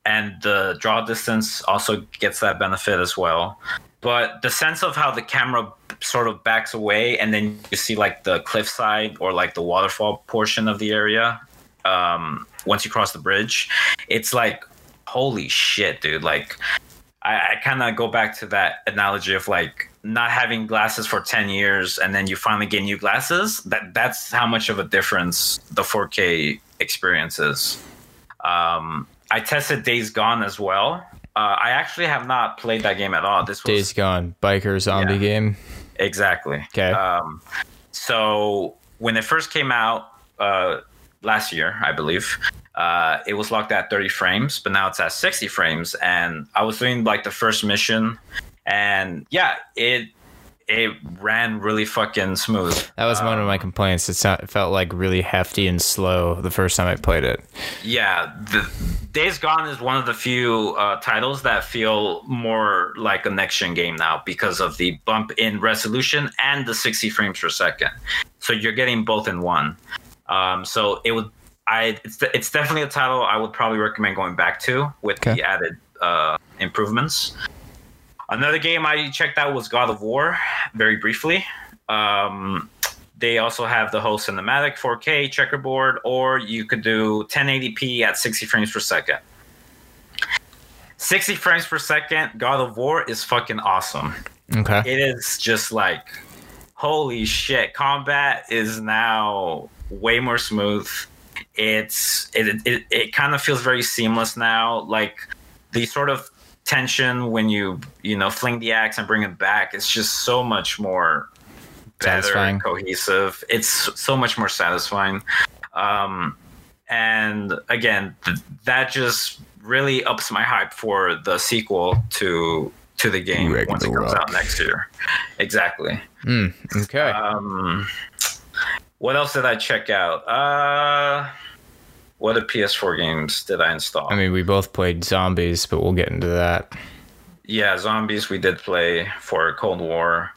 And the draw distance also gets that benefit as well but the sense of how the camera sort of backs away and then you see like the cliffside or like the waterfall portion of the area um, once you cross the bridge it's like holy shit dude. Like i, I kind of go back to that analogy of like not having glasses for 10 years and then you finally get new glasses. That that's how much of a difference the 4k experience is. Um, i tested days gone as well uh, I actually have not played that game at all. This was Days Gone, biker zombie Yeah. game. exactly. Okay. Um, so when it first came out uh, last year, I believe, uh, it was locked at 30 frames, but now it's at 60 frames. And I was doing like the first mission, and yeah, it it ran really fucking smooth. That was one of my complaints. It, sound, it felt like really hefty and slow the first time I played it. Yeah, the Days Gone is one of the few uh, titles that feel more like a next gen game now because of the bump in resolution and the 60 frames per second. So you're getting both in one. Um, so it would, I it's, it's definitely a title I would probably recommend going back to with Okay. the added uh, improvements. Another game I checked out was God of War, very briefly. Um, they also have the whole cinematic 4K checkerboard, or you could do 1080p at 60 frames per second. 60 frames per second, God of War is fucking awesome. Okay. It is just like, holy shit, combat is now way more smooth. It's it it, it kind of feels very seamless now. Like the sort of tension when you you know fling the axe and bring it back, it's just so much more better Satisfying. and cohesive. It's so much more satisfying. Um, and again, th- that just really ups my hype for the sequel to to the game Wreck once it comes out next year. Exactly. Mm, okay. Um, what else did I check out? Uh, what other PS4 games did I install? I mean, we both played zombies, but we'll get into that. yeah, zombies we did play for Cold War.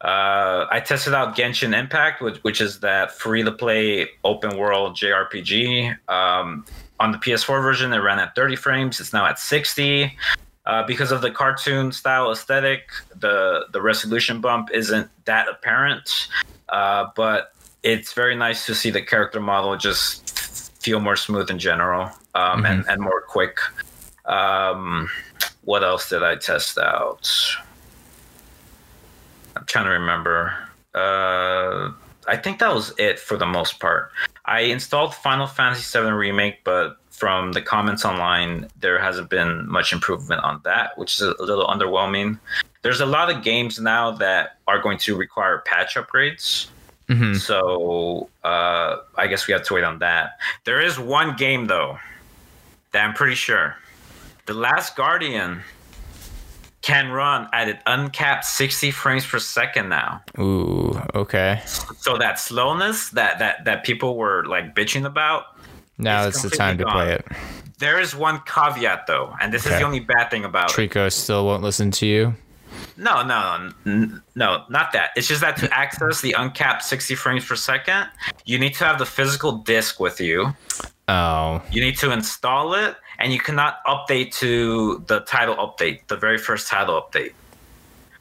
Uh, I tested out Genshin Impact, which, which is that free to play open world JRPG. Um, on the PS4 version, it ran at 30 frames. It's now at 60. Uh, because of the cartoon style aesthetic, the the resolution bump isn't that apparent. Uh, but it's very nice to see the character model just feel more smooth in general um, and, and more quick. Um, what else did I test out? I'm trying to remember. Uh, I think that was it for the most part. I installed Final Fantasy VII Remake, but from the comments online, there hasn't been much improvement on that, which is a little underwhelming. There's a lot of games now that are going to require patch upgrades. Hmm So uh, I guess we have to wait on that. There is one game though that I'm pretty sure, The Last Guardian, can run at an uncapped 60 frames per second now. Ooh, okay. So that slowness that that that people were like bitching about. Now It's it's, the time to play it. There is one caveat though, and this is the only bad thing about it. Trico still won't listen to you. No, no, n- no, not that. It's just that to access the uncapped 60 frames per second, you need to have the physical disc with you. Oh, You need to install it, and you cannot update to the title update, the very first title update.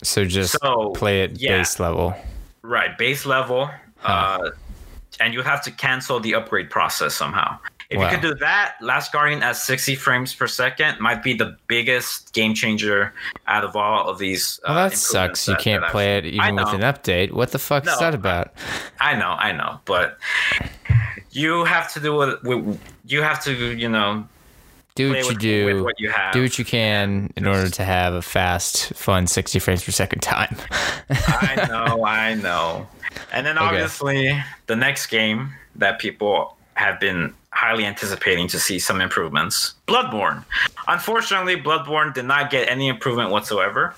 so just So, play it yeah. base level. Right, base level, uh, and you have to cancel the upgrade process somehow. If Wow. you could do that, Last Guardian at 60 frames per second might be the biggest game changer out of all of these. Well, uh, that sucks. You can't play it even with an update. What the fuck is No, that about? I know, I know, but you have to do what You have to, you know, Do what you with, do. with what you have. do what you can in order to have a fast, fun 60 frames per second time. I know, I know. And then Okay. obviously the next game that people have been highly anticipating to see some improvements, Bloodborne. Unfortunately, Bloodborne did not get any improvement whatsoever.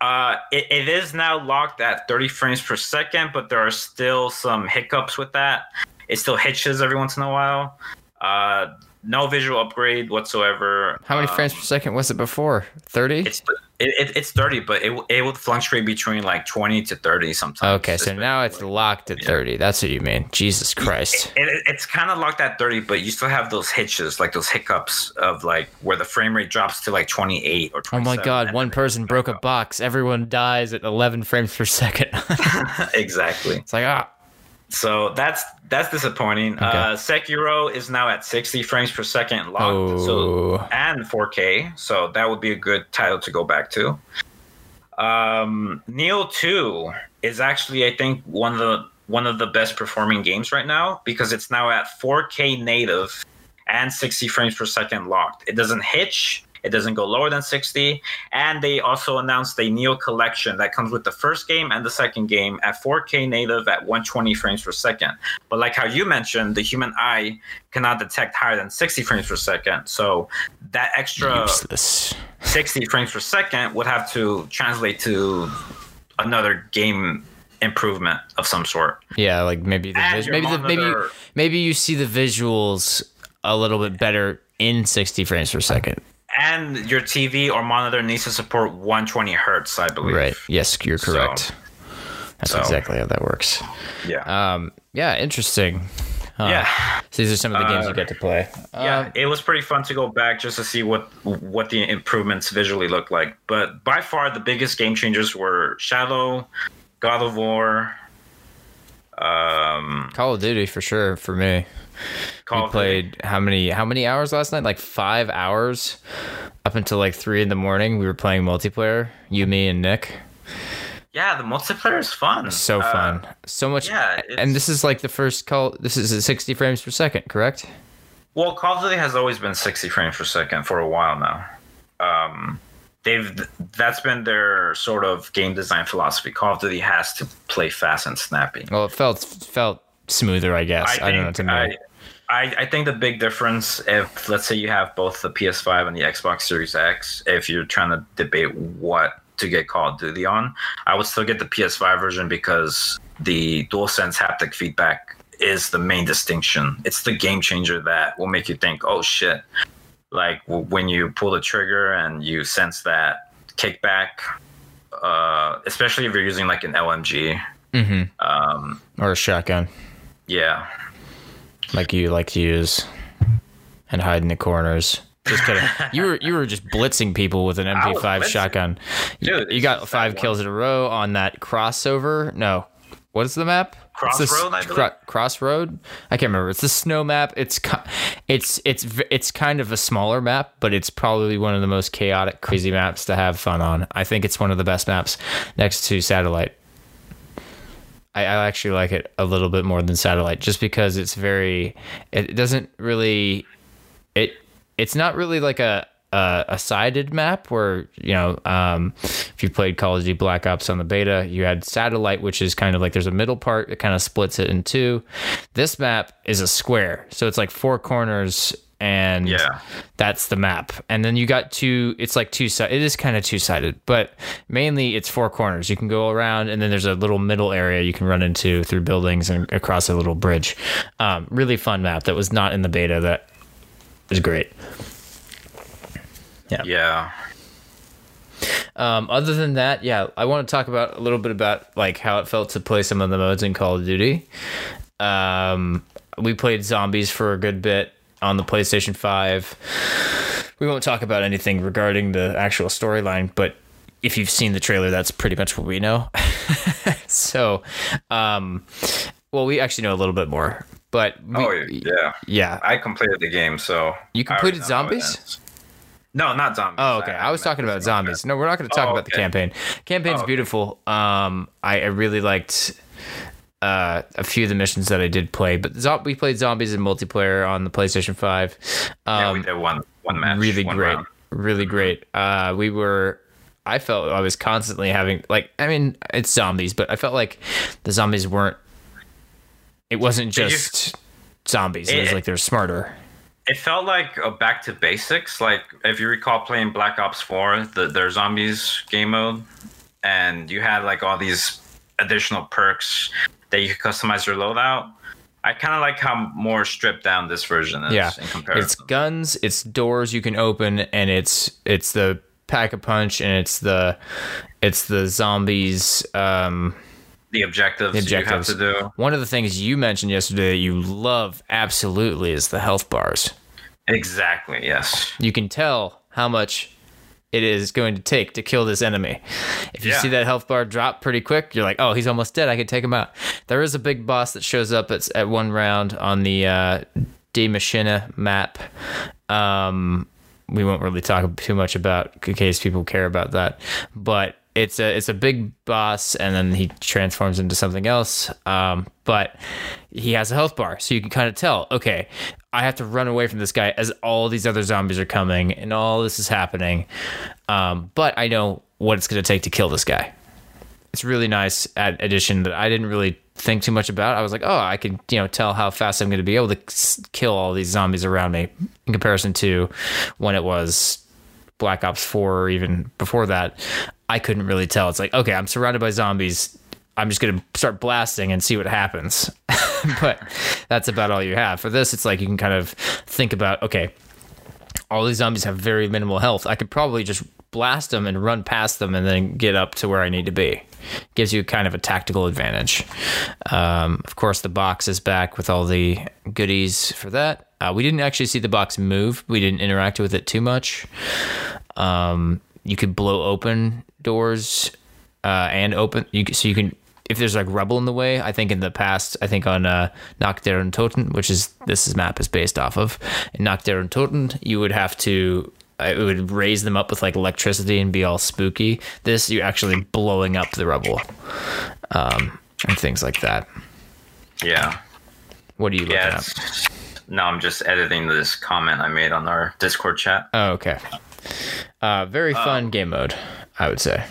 Uh, it, it is now locked at 30 frames per second, but there are still some hiccups with that. It still hitches every once in a while. Uh, no visual upgrade whatsoever. How many Um, frames per second was it before? 30? It's it, it, it's 30, but it, it would fluctuate between like 20 to 30 sometimes. Okay, so now it's locked at 30. That's what you mean. Jesus Christ. It, it- it's kind of locked at 30, but you still have those hitches, like those hiccups of like where the frame rate drops to like 28 or Oh my god, one person broke a box. Everyone dies at 11 frames per second. exactly. it's like, ah. So that's that's disappointing. Uh, Sekiro is now at 60 frames per second locked, Oh. so and 4K. So that would be a good title to go back to. Um, Nioh 2 is actually, I think, one of the one of the best performing games right now because it's now at 4K native and 60 frames per second locked. It doesn't hitch. It doesn't go lower than 60. And they also announced a Nioh collection that comes with the first game and the second game at 4K native at 120 frames per second. But like how you mentioned, the human eye cannot detect higher than 60 frames per second. So that extra Useless. 60 frames per second would have to translate to another game improvement of some sort. Yeah, like maybe the vis- maybe the, maybe monitor- maybe you see the visuals a little bit better in 60 frames per second. And your TV or monitor needs to support 120 hertz, I believe. Right. Yes, you're So- correct. That's so- exactly how that works. Yeah. Um, yeah, interesting. Huh. yeah. So these are some of the games Uh, you get to play. Yeah, Um, it was pretty fun to go back just to see what what the improvements visually look like. But by far, the biggest game changers were Shadow, God of War, um, Call of Duty for sure for me. Call we Duty. played how many how many hours last night? Like five hours, up until like three in the morning. We were playing multiplayer. You, me, and Nick. Yeah, the multiplayer is fun. So Uh, fun. So much. yeah, and this is like the first call. This is at sixty frames per second, correct? Well, Call of Duty has always been 60 frames per second for a while now. Um, they've that's been their sort of game design philosophy. Call of Duty has to play fast and snappy. Well, it felt felt smoother, I guess. I, don't know. To me, I, I, I think the big difference, if let's say you have both the PS5 and the Xbox Series X, if you're trying to debate what to get Call of Duty on, I would still get the PS5 version because the DualSense haptic feedback is the main distinction. It's the game changer that will make you think, oh shit. Like w- when you pull the trigger and you sense that kickback, uh, especially if you're using like an LMG. hmm Um, or a shotgun, yeah, like you like to use, and hide in the corners. Just kidding. you were you were just blitzing people with an MP5 shotgun. You- Dude, you got five kills in a row on that crossover. No, what is the map? Crossroad, I believe? cro- crossroad. I can't remember. It's the snow map. It's it's it's it's kind of a smaller map, but it's probably one of the most chaotic, crazy maps to have fun on. I think it's one of the best maps next to Satellite. I, I actually like it a little bit more than Satellite, just because it's very. It doesn't really. It it's not really like a a, sided map where you know um, if you played Call of Duty Black Ops on the beta, you had Satellite, which is kind of like there's a middle part that kind of splits it in two. This map is a square, so it's like four corners and Yeah. that's the map. And then you got two. It's like two side. It is kind of two sided, but mainly it's four corners. You can go around, and then there's a little middle area you can run into through buildings and across a little bridge. Um, really fun map that was not in the beta. That is great. Yeah. Um, other than that, yeah, I want to talk about a little bit about like how it felt to play some of the modes in Call of Duty. Um, we played zombies for a good bit on the PlayStation Five. We won't talk about anything regarding the actual storyline, but if you've seen the trailer, that's pretty much what we know. so, um, well, we actually know a little bit more, but we, oh yeah. yeah, I completed the game, so You completed know how it zombies? No, not zombies. Oh, okay. I was talking about zombies. No, we're not going to talk Oh, about the okay. campaign. Campaign's Oh, okay. beautiful. beautiful. Um, I, I really liked uh, a few of the missions that I did play, but zo- we played zombies in multiplayer on the PlayStation Five. Yeah, we Um, did one one match. really one great, round. really great. Uh, we were. I felt I was constantly having like I mean it's zombies, but I felt like the zombies weren't. It wasn't Did you- just zombies. It was like they're smarter. It felt like a back to basics. Like if you recall playing Black Ops 4, the their zombies game mode, and you had like all these additional perks that you could customize your loadout. I kind of like how more stripped down this version is yeah in comparison. it's guns it's doors you can open and it's it's the pack a punch and it's the it's the zombies um the objectives, the you have to do. one of the things you mentioned yesterday that you love absolutely is the health bars Exactly. Yes. you can tell how much it is going to take to kill this enemy. If you Yeah. see that health bar drop pretty quick, you're like, oh, he's almost dead. I can take him out. There is a big boss that shows up at, at one round on the uh, Die Maschine map. Um, we won't really talk too much about in case people care about that, but it's a it's a big boss, and then he transforms into something else. Um, but he has a health bar, so you can kind of tell. Okay, I have to run away from this guy as all these other zombies are coming, and all this is happening. Um, but I know what it's going to take to kill this guy. It's really nice ad- addition that I didn't really think too much about. I was like, oh, I can you know tell how fast I'm going to be able to kill all these zombies around me in comparison to when it was Black Ops 4 or even before that. I couldn't really tell. It's like, okay, I'm surrounded by zombies. I'm just going to start blasting and see what happens. but that's about all you have. For this, it's like you can kind of think about, okay, all these zombies have very minimal health. I could probably just blast them and run past them and then get up to where I need to be. Gives you kind of a tactical advantage. Um, of course, the box is back with all the goodies for that. Uh, we didn't actually see the box move. We didn't interact with it too much. Um, you could blow open doors uh, and open. You can, so you can if there's like rubble in the way. I think in the past, I think on uh, Nacht der Untoten, which is this is map is based off of, in Nacht der Untoten, you would have to. uh, It would raise them up with like electricity and be all spooky. This you're actually blowing up the rubble, um, and things like that. Yeah. What are you looking Yeah. at? No, I'm just editing this comment I made on our Discord chat. Oh, okay. Uh, very fun game mode, I would say.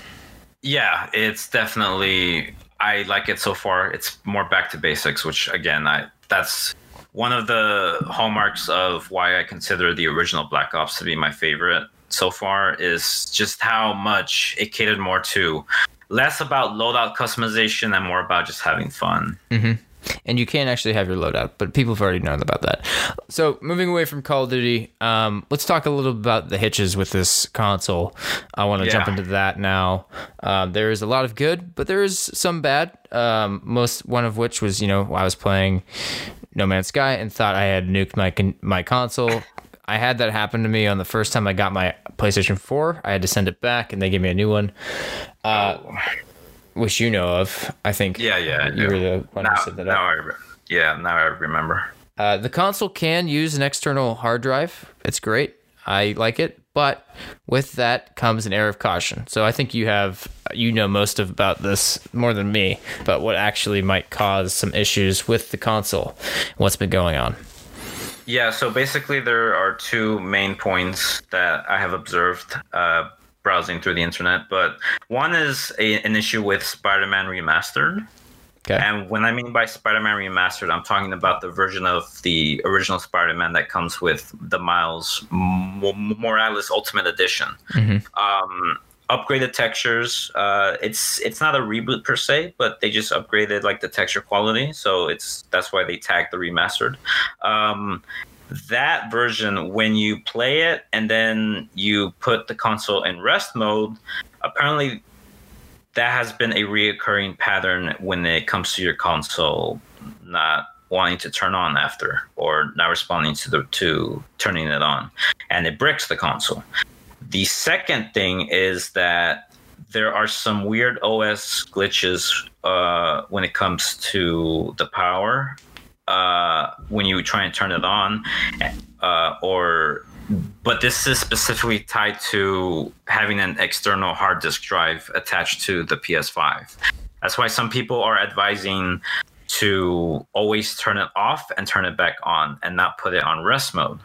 Yeah, it's definitely I like it so far. It's more back to basics, which again, I that's one of the hallmarks of why I consider the original Black Ops to be my favorite so far is just how much it catered more to less about loadout customization and more about just having fun. And you can actually have your loadout, but people have already known about that. So, moving away from Call of Duty, um, let's talk a little about the hitches with this console. I want to Yeah. jump into that now. Um, there is a lot of good, but there is some bad. Um, most one of which was, you know, I was playing No Man's Sky and thought I had nuked my con- my console. I had that happen to me on the first time I got my PlayStation 4. I had to send it back, and they gave me a new one. Uh, which you know of, I think. Yeah, yeah. You yeah. were the one now, who said that now I re- yeah, now I remember. Uh, the console can use an external hard drive. It's great. I like it, but with that comes an air of caution. So I think you have you know most of about this more than me, but what actually might cause some issues with the console, what's been going on. Yeah, so basically, there are two main points that I have observed uh, browsing through the internet. But one is a, an issue with Spider Man Remastered. Okay. And when I mean by Spider-Man remastered, I'm talking about the version of the original Spider-Man that comes with the Miles Morales Ultimate Edition. Mm-hmm. Um, upgraded textures. Uh, it's it's not a reboot per se, but they just upgraded like the texture quality. So it's that's why they tagged the remastered. Um, that version, when you play it and then you put the console in rest mode, apparently that has been a reoccurring pattern when it comes to your console not wanting to turn on after or not responding to the to turning it on. And it bricks the console. The second thing is that there are some weird os glitches uh, when it comes to the power uh, when you try and turn it on uh, or but this is specifically tied to having an external hard disk drive attached to the PS5. That's why some people are advising to always turn it off and turn it back on and not put it on rest mode.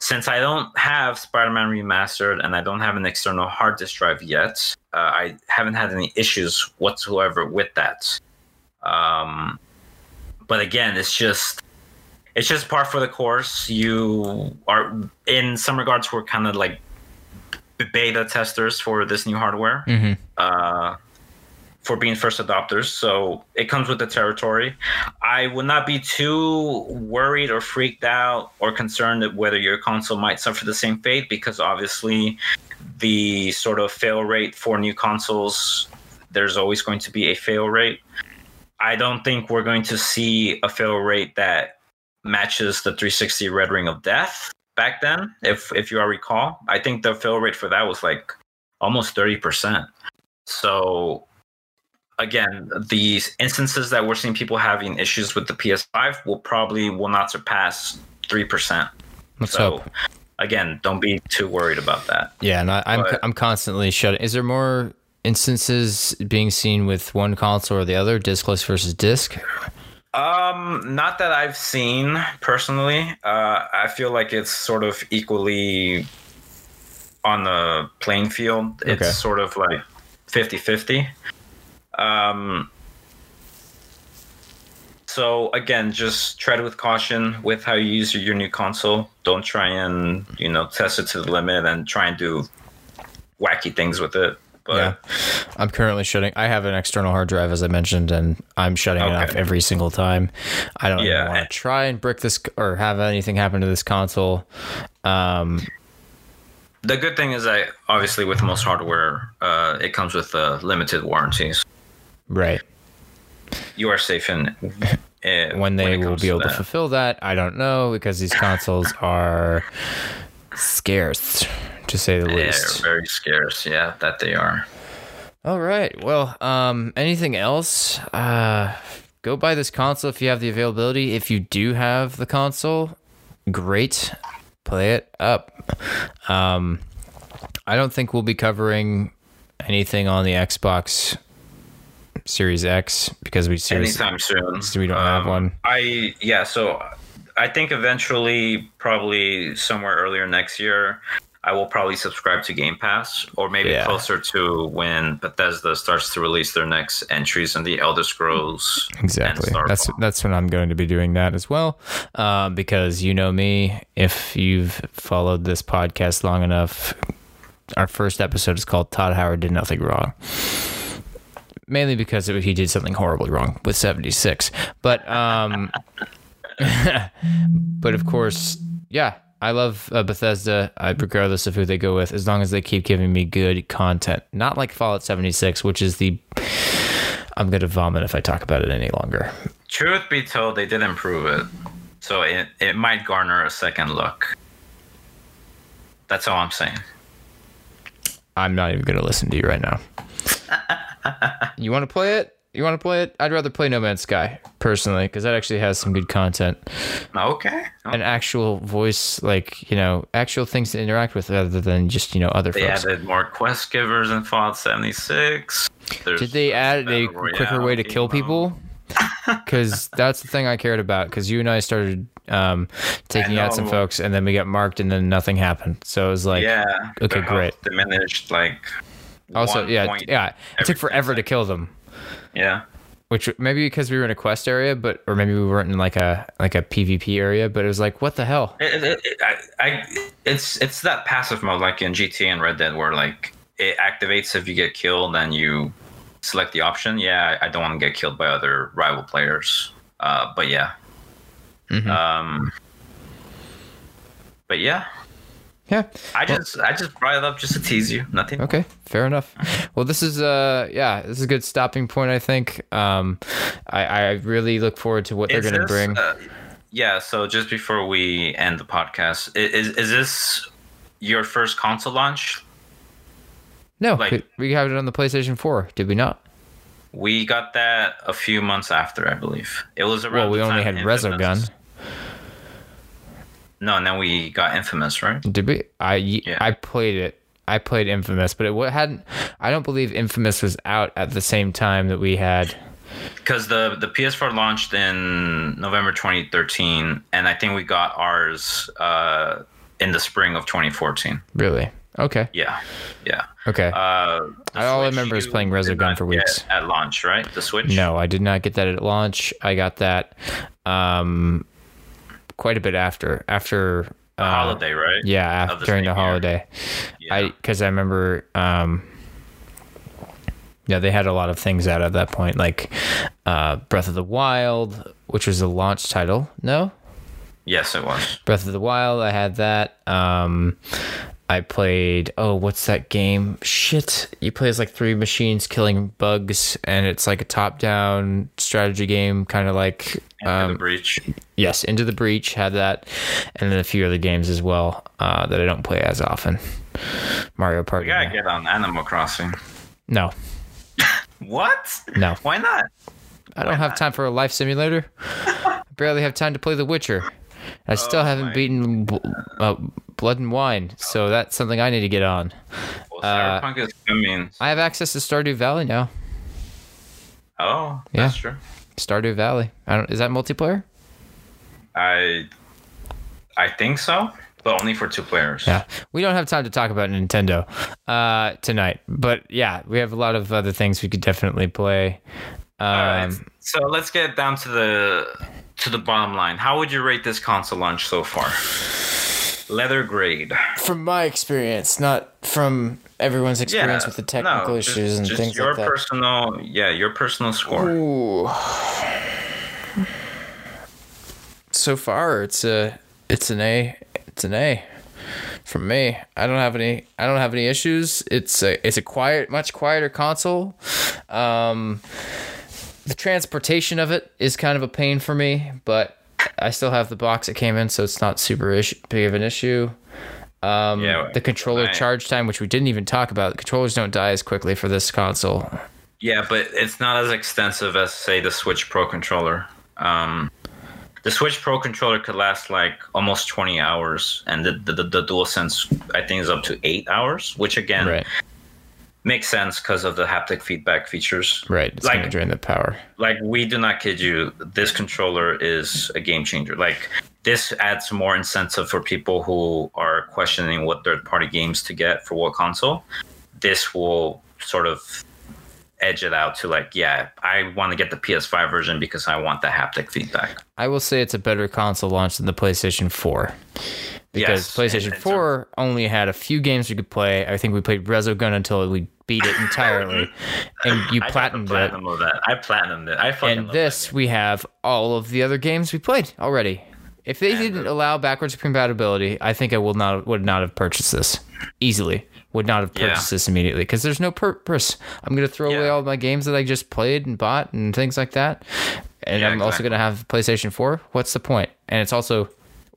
Since I don't have Spider Man Remastered and I don't have an external hard disk drive yet, uh, I haven't had any issues whatsoever with that. Um, but again, it's just it's just par for the course. You are, in some regards, we're kind of like beta testers for this new hardware. Mm-hmm. Uh, for being first adopters, so it comes with the territory. I would not be too worried or freaked out or concerned that whether your console might suffer the same fate, because obviously the sort of fail rate for new consoles, there's always going to be a fail rate. I don't think we're going to see a fail rate that matches the 360 Red Ring of Death back then, if if you all recall. I think the fail rate for that was like almost 30%. So again, these instances that we're seeing people having issues with the PS5 will probably will not surpass 3%. Let's so hope. again, don't be too worried about that. Yeah, and I, I'm I'm constantly shutting. Is there more instances being seen with one console or the other, discless versus disc? Um, not that I've seen personally. Uh, I feel like it's sort of equally on the playing field. It's Okay. sort of like 50-50. Um, so again, just tread with caution with how you use your new console. Don't try and you know test it to the limit and try and do wacky things with it. But yeah, I'm currently shutting. I have an external hard drive, as I mentioned, and I'm shutting it off every single time. I don't Yeah. want to try and brick this or have anything happen to this console. Um, the good thing is that obviously with most hardware, uh, it comes with uh, limited warranties. right You are safe in uh, when they it will be able to that. fulfill that, I don't know because these consoles are scarce, to say the Yeah, least. very scarce. Yeah, that they are. All right. Well, um, anything else? Uh, go buy this console if you have the availability. If you do have the console, great. Play it up. Um, I don't think we'll be covering anything on the Xbox Series X because we Anytime soon. We don't have one? I yeah. So I think eventually, probably somewhere earlier next year, I will probably subscribe to Game Pass, or maybe Yeah. closer to when Bethesda starts to release their next entries in the Elder Scrolls. Exactly. That's that's when I'm going to be doing that as well, um, because you know me. If you've followed this podcast long enough, our first episode is called "Todd Howard Did Nothing Wrong." Mainly because it, he did something horribly wrong with 76, but um, but of course, yeah, I love uh, Bethesda. I, regardless of who they go with, as long as they keep giving me good content, not like Fallout 76, which is the I'm gonna vomit if I talk about it any longer. Truth be told, they did improve it, so it it might garner a second look. That's all I'm saying. I'm not even gonna listen to you right now. you want to play it? You want to play it? I'd rather play No Man's Sky personally because that actually has some good content Okay. An actual voice, like you know, actual things to interact with rather than just you know other They folks. added more quest givers in Fallout 76. Did they add a quicker way to kill people? Because that's the thing I cared about. Because you and I started um, taking out some folks, and then we got marked, and then nothing happened. So it was like, yeah. okay, great. Diminished like. also, yeah, yeah, it took forever to kill them. Yeah. which maybe because we were in a quest area, but or maybe we weren't in like a like a PvP area, but it was like, what the hell? It, it, it, I, I, it's it's that passive mode like in GT and Red Dead where like it activates if you get killed, then you select the option. Yeah, I don't want to get killed by other rival players. Uh, but yeah. Mhm. Um. But yeah, Yeah. I just I just brought it up just to tease you. Nothing. Okay, fair enough. Well, this is uh yeah, this is a good stopping point. I think. Um, I I really look forward to what they're going to bring. uh, yeah. So just before we end the podcast, is is this your first console launch? no, like- we- have it on the PlayStation Four, did we not? We got that a few months after, I believe. It was around. Well, we only had Resogun. No, and then we got Infamous, right? Did we? I Yeah. I played it. I played Infamous, but it hadn't. I don't believe Infamous was out at the same time that we had. Because the the PS4 launched in November 2013, and I think we got ours uh, in the spring of 2014. Really? Okay. Yeah, yeah. Okay. Uh, the All I remember is playing Resogun for weeks. at launch, right? The Switch. No, I did not get that at launch. I got that um, quite a bit after after the uh, holiday, right? Yeah, after, the during the holiday. Yeah. I because I remember. Um, yeah, they had a lot of things out at that point, like uh, Breath of the Wild, which was the launch title. No, yes, it was. Breath of the Wild. I had that. Um, I played. Oh, what's that game? Shit! You play as like three machines killing bugs, and it's like a top-down strategy game, kind of like. Into Um, the breach. yes, Into the Breach had that, and then a few other games as well uh, that I don't play as often. Mario Party. We gotta get on Animal Crossing. no, What? no, Why not? I don't have time for a life simulator. I barely have time to play The Witcher. I still Oh haven't my beaten Bl- uh, Blood and Wine, so that's something I need to get on. Well, Uh, is. I mean, I have access to Stardew Valley now. oh, Yeah. that's true. Stardew Valley. I don't. Is that multiplayer? I, I think so, but only for two players. Yeah, we don't have time to talk about Nintendo uh, tonight, but yeah, we have a lot of other things we could definitely play. Um, All right. So let's get down to the to the bottom line. How would you rate this console launch so far? Leather grade. From my experience, not from everyone's experience with the technical no, issues just, and just things your like that. personal, yeah, your personal score. Ooh. So far, it's a it's an A. It's an A from me. I don't have any. I don't have any issues. It's a it's a quiet, much quieter console. Um, the transportation of it is kind of a pain for me, but I still have the box it came in, so it's not super issue, big of an issue. Um, Yeah, the controller I- charge time, which we didn't even talk about, controllers don't die as quickly for this console. Yeah, but it's not as extensive as say the Switch Pro controller. Um, the Switch Pro controller could last like almost 20 hours, and the the, the, the DualSense I think is up to eight hours, which again Right, makes sense because of the haptic feedback features. right. It's Like- drain the power. Like we do not kid you, this controller is a game changer. Like this adds more incentive for people who are questioning what third party games to get for what console. This will sort of edge it out to like, yeah, I want to get the PS5 version because I want the haptic feedback. I will say it's a better console launch than the PlayStation 4. Because Yes, PlayStation and- and 4 only had a few games we could play. I think we played Resogun until we beat it entirely. and you I platinumed it. platinum of that. I platinumed it. I fucking And this, we have all of the other games we played already. If they And didn't the- allow backwards compatibility, I think I will not would not have purchased this easily. Would not have Yeah. purchased this immediately because there's no purpose. I'm gonna throw away all my games that I just played and bought and things like that. And Yeah, I'm also gonna have PlayStation 4. What's the point? And it's also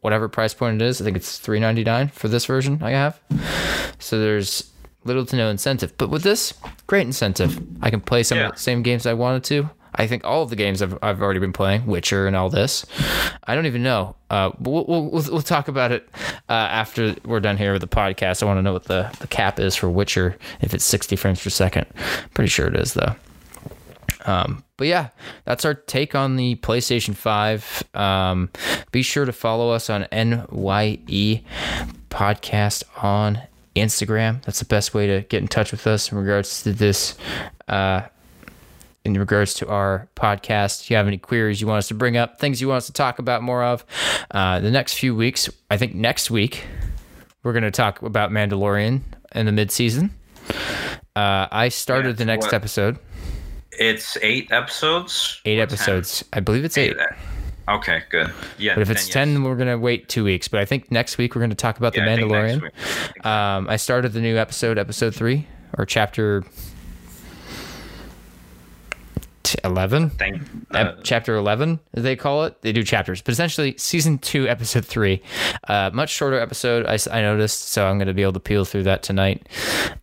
whatever price point it is. I think it's 3.99 for this version I have. So there's little to no incentive. But with this, great incentive. I can play some Yeah. of the same games I wanted to. I think all of the games I've, I've already been playing, Witcher and all this. I don't even know. Uh, we'll, we'll, we'll, we'll talk about it uh, after we're done here with the podcast. I want to know what the, the cap is for Witcher, if it's 60 frames per second. Pretty sure it is, though. Um, but yeah, that's our take on the PlayStation 5. Um, be sure to follow us on NYE Podcast on Instagram. That's the best way to get in touch with us in regards to this uh, in regards to our podcast. If you have any queries you want us to bring up, things you want us to talk about more of, uh, the next few weeks, I think next week, we're going to talk about Mandalorian in the mid season. Uh, I started Yeah, the next what- episode, It's eight episodes. eight episodes. I believe it's 10? eight. Okay, good. Yeah. But if it's then yes. 10, we're going to wait two weeks. But I think next week we're going to talk about Yeah, The I Mandalorian. week. Um, I started the new episode, episode three, or chapter 11. Thank. Ep- Uh, chapter 11 they call it they do chapters but essentially season 2 episode 3 uh, much shorter episode I, I noticed so i'm going to be able to peel through that tonight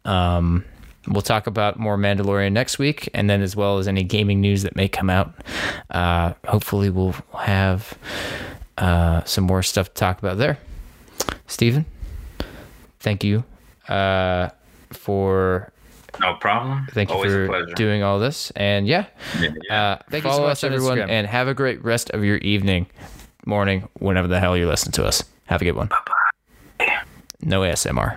um, we'll talk about more mandalorian next week and then as well as any gaming news that may come out uh, hopefully we'll have uh, some more stuff to talk about there Steven, thank you uh, for no problem. thank you Always a for doing all this and yeah Yeah, yeah. uh, Thank you follow so us, much on everyone, Instagram. and have a great rest of your evening, morning, whenever the hell you listen to us. Have a good one. Bye bye. No ASMR.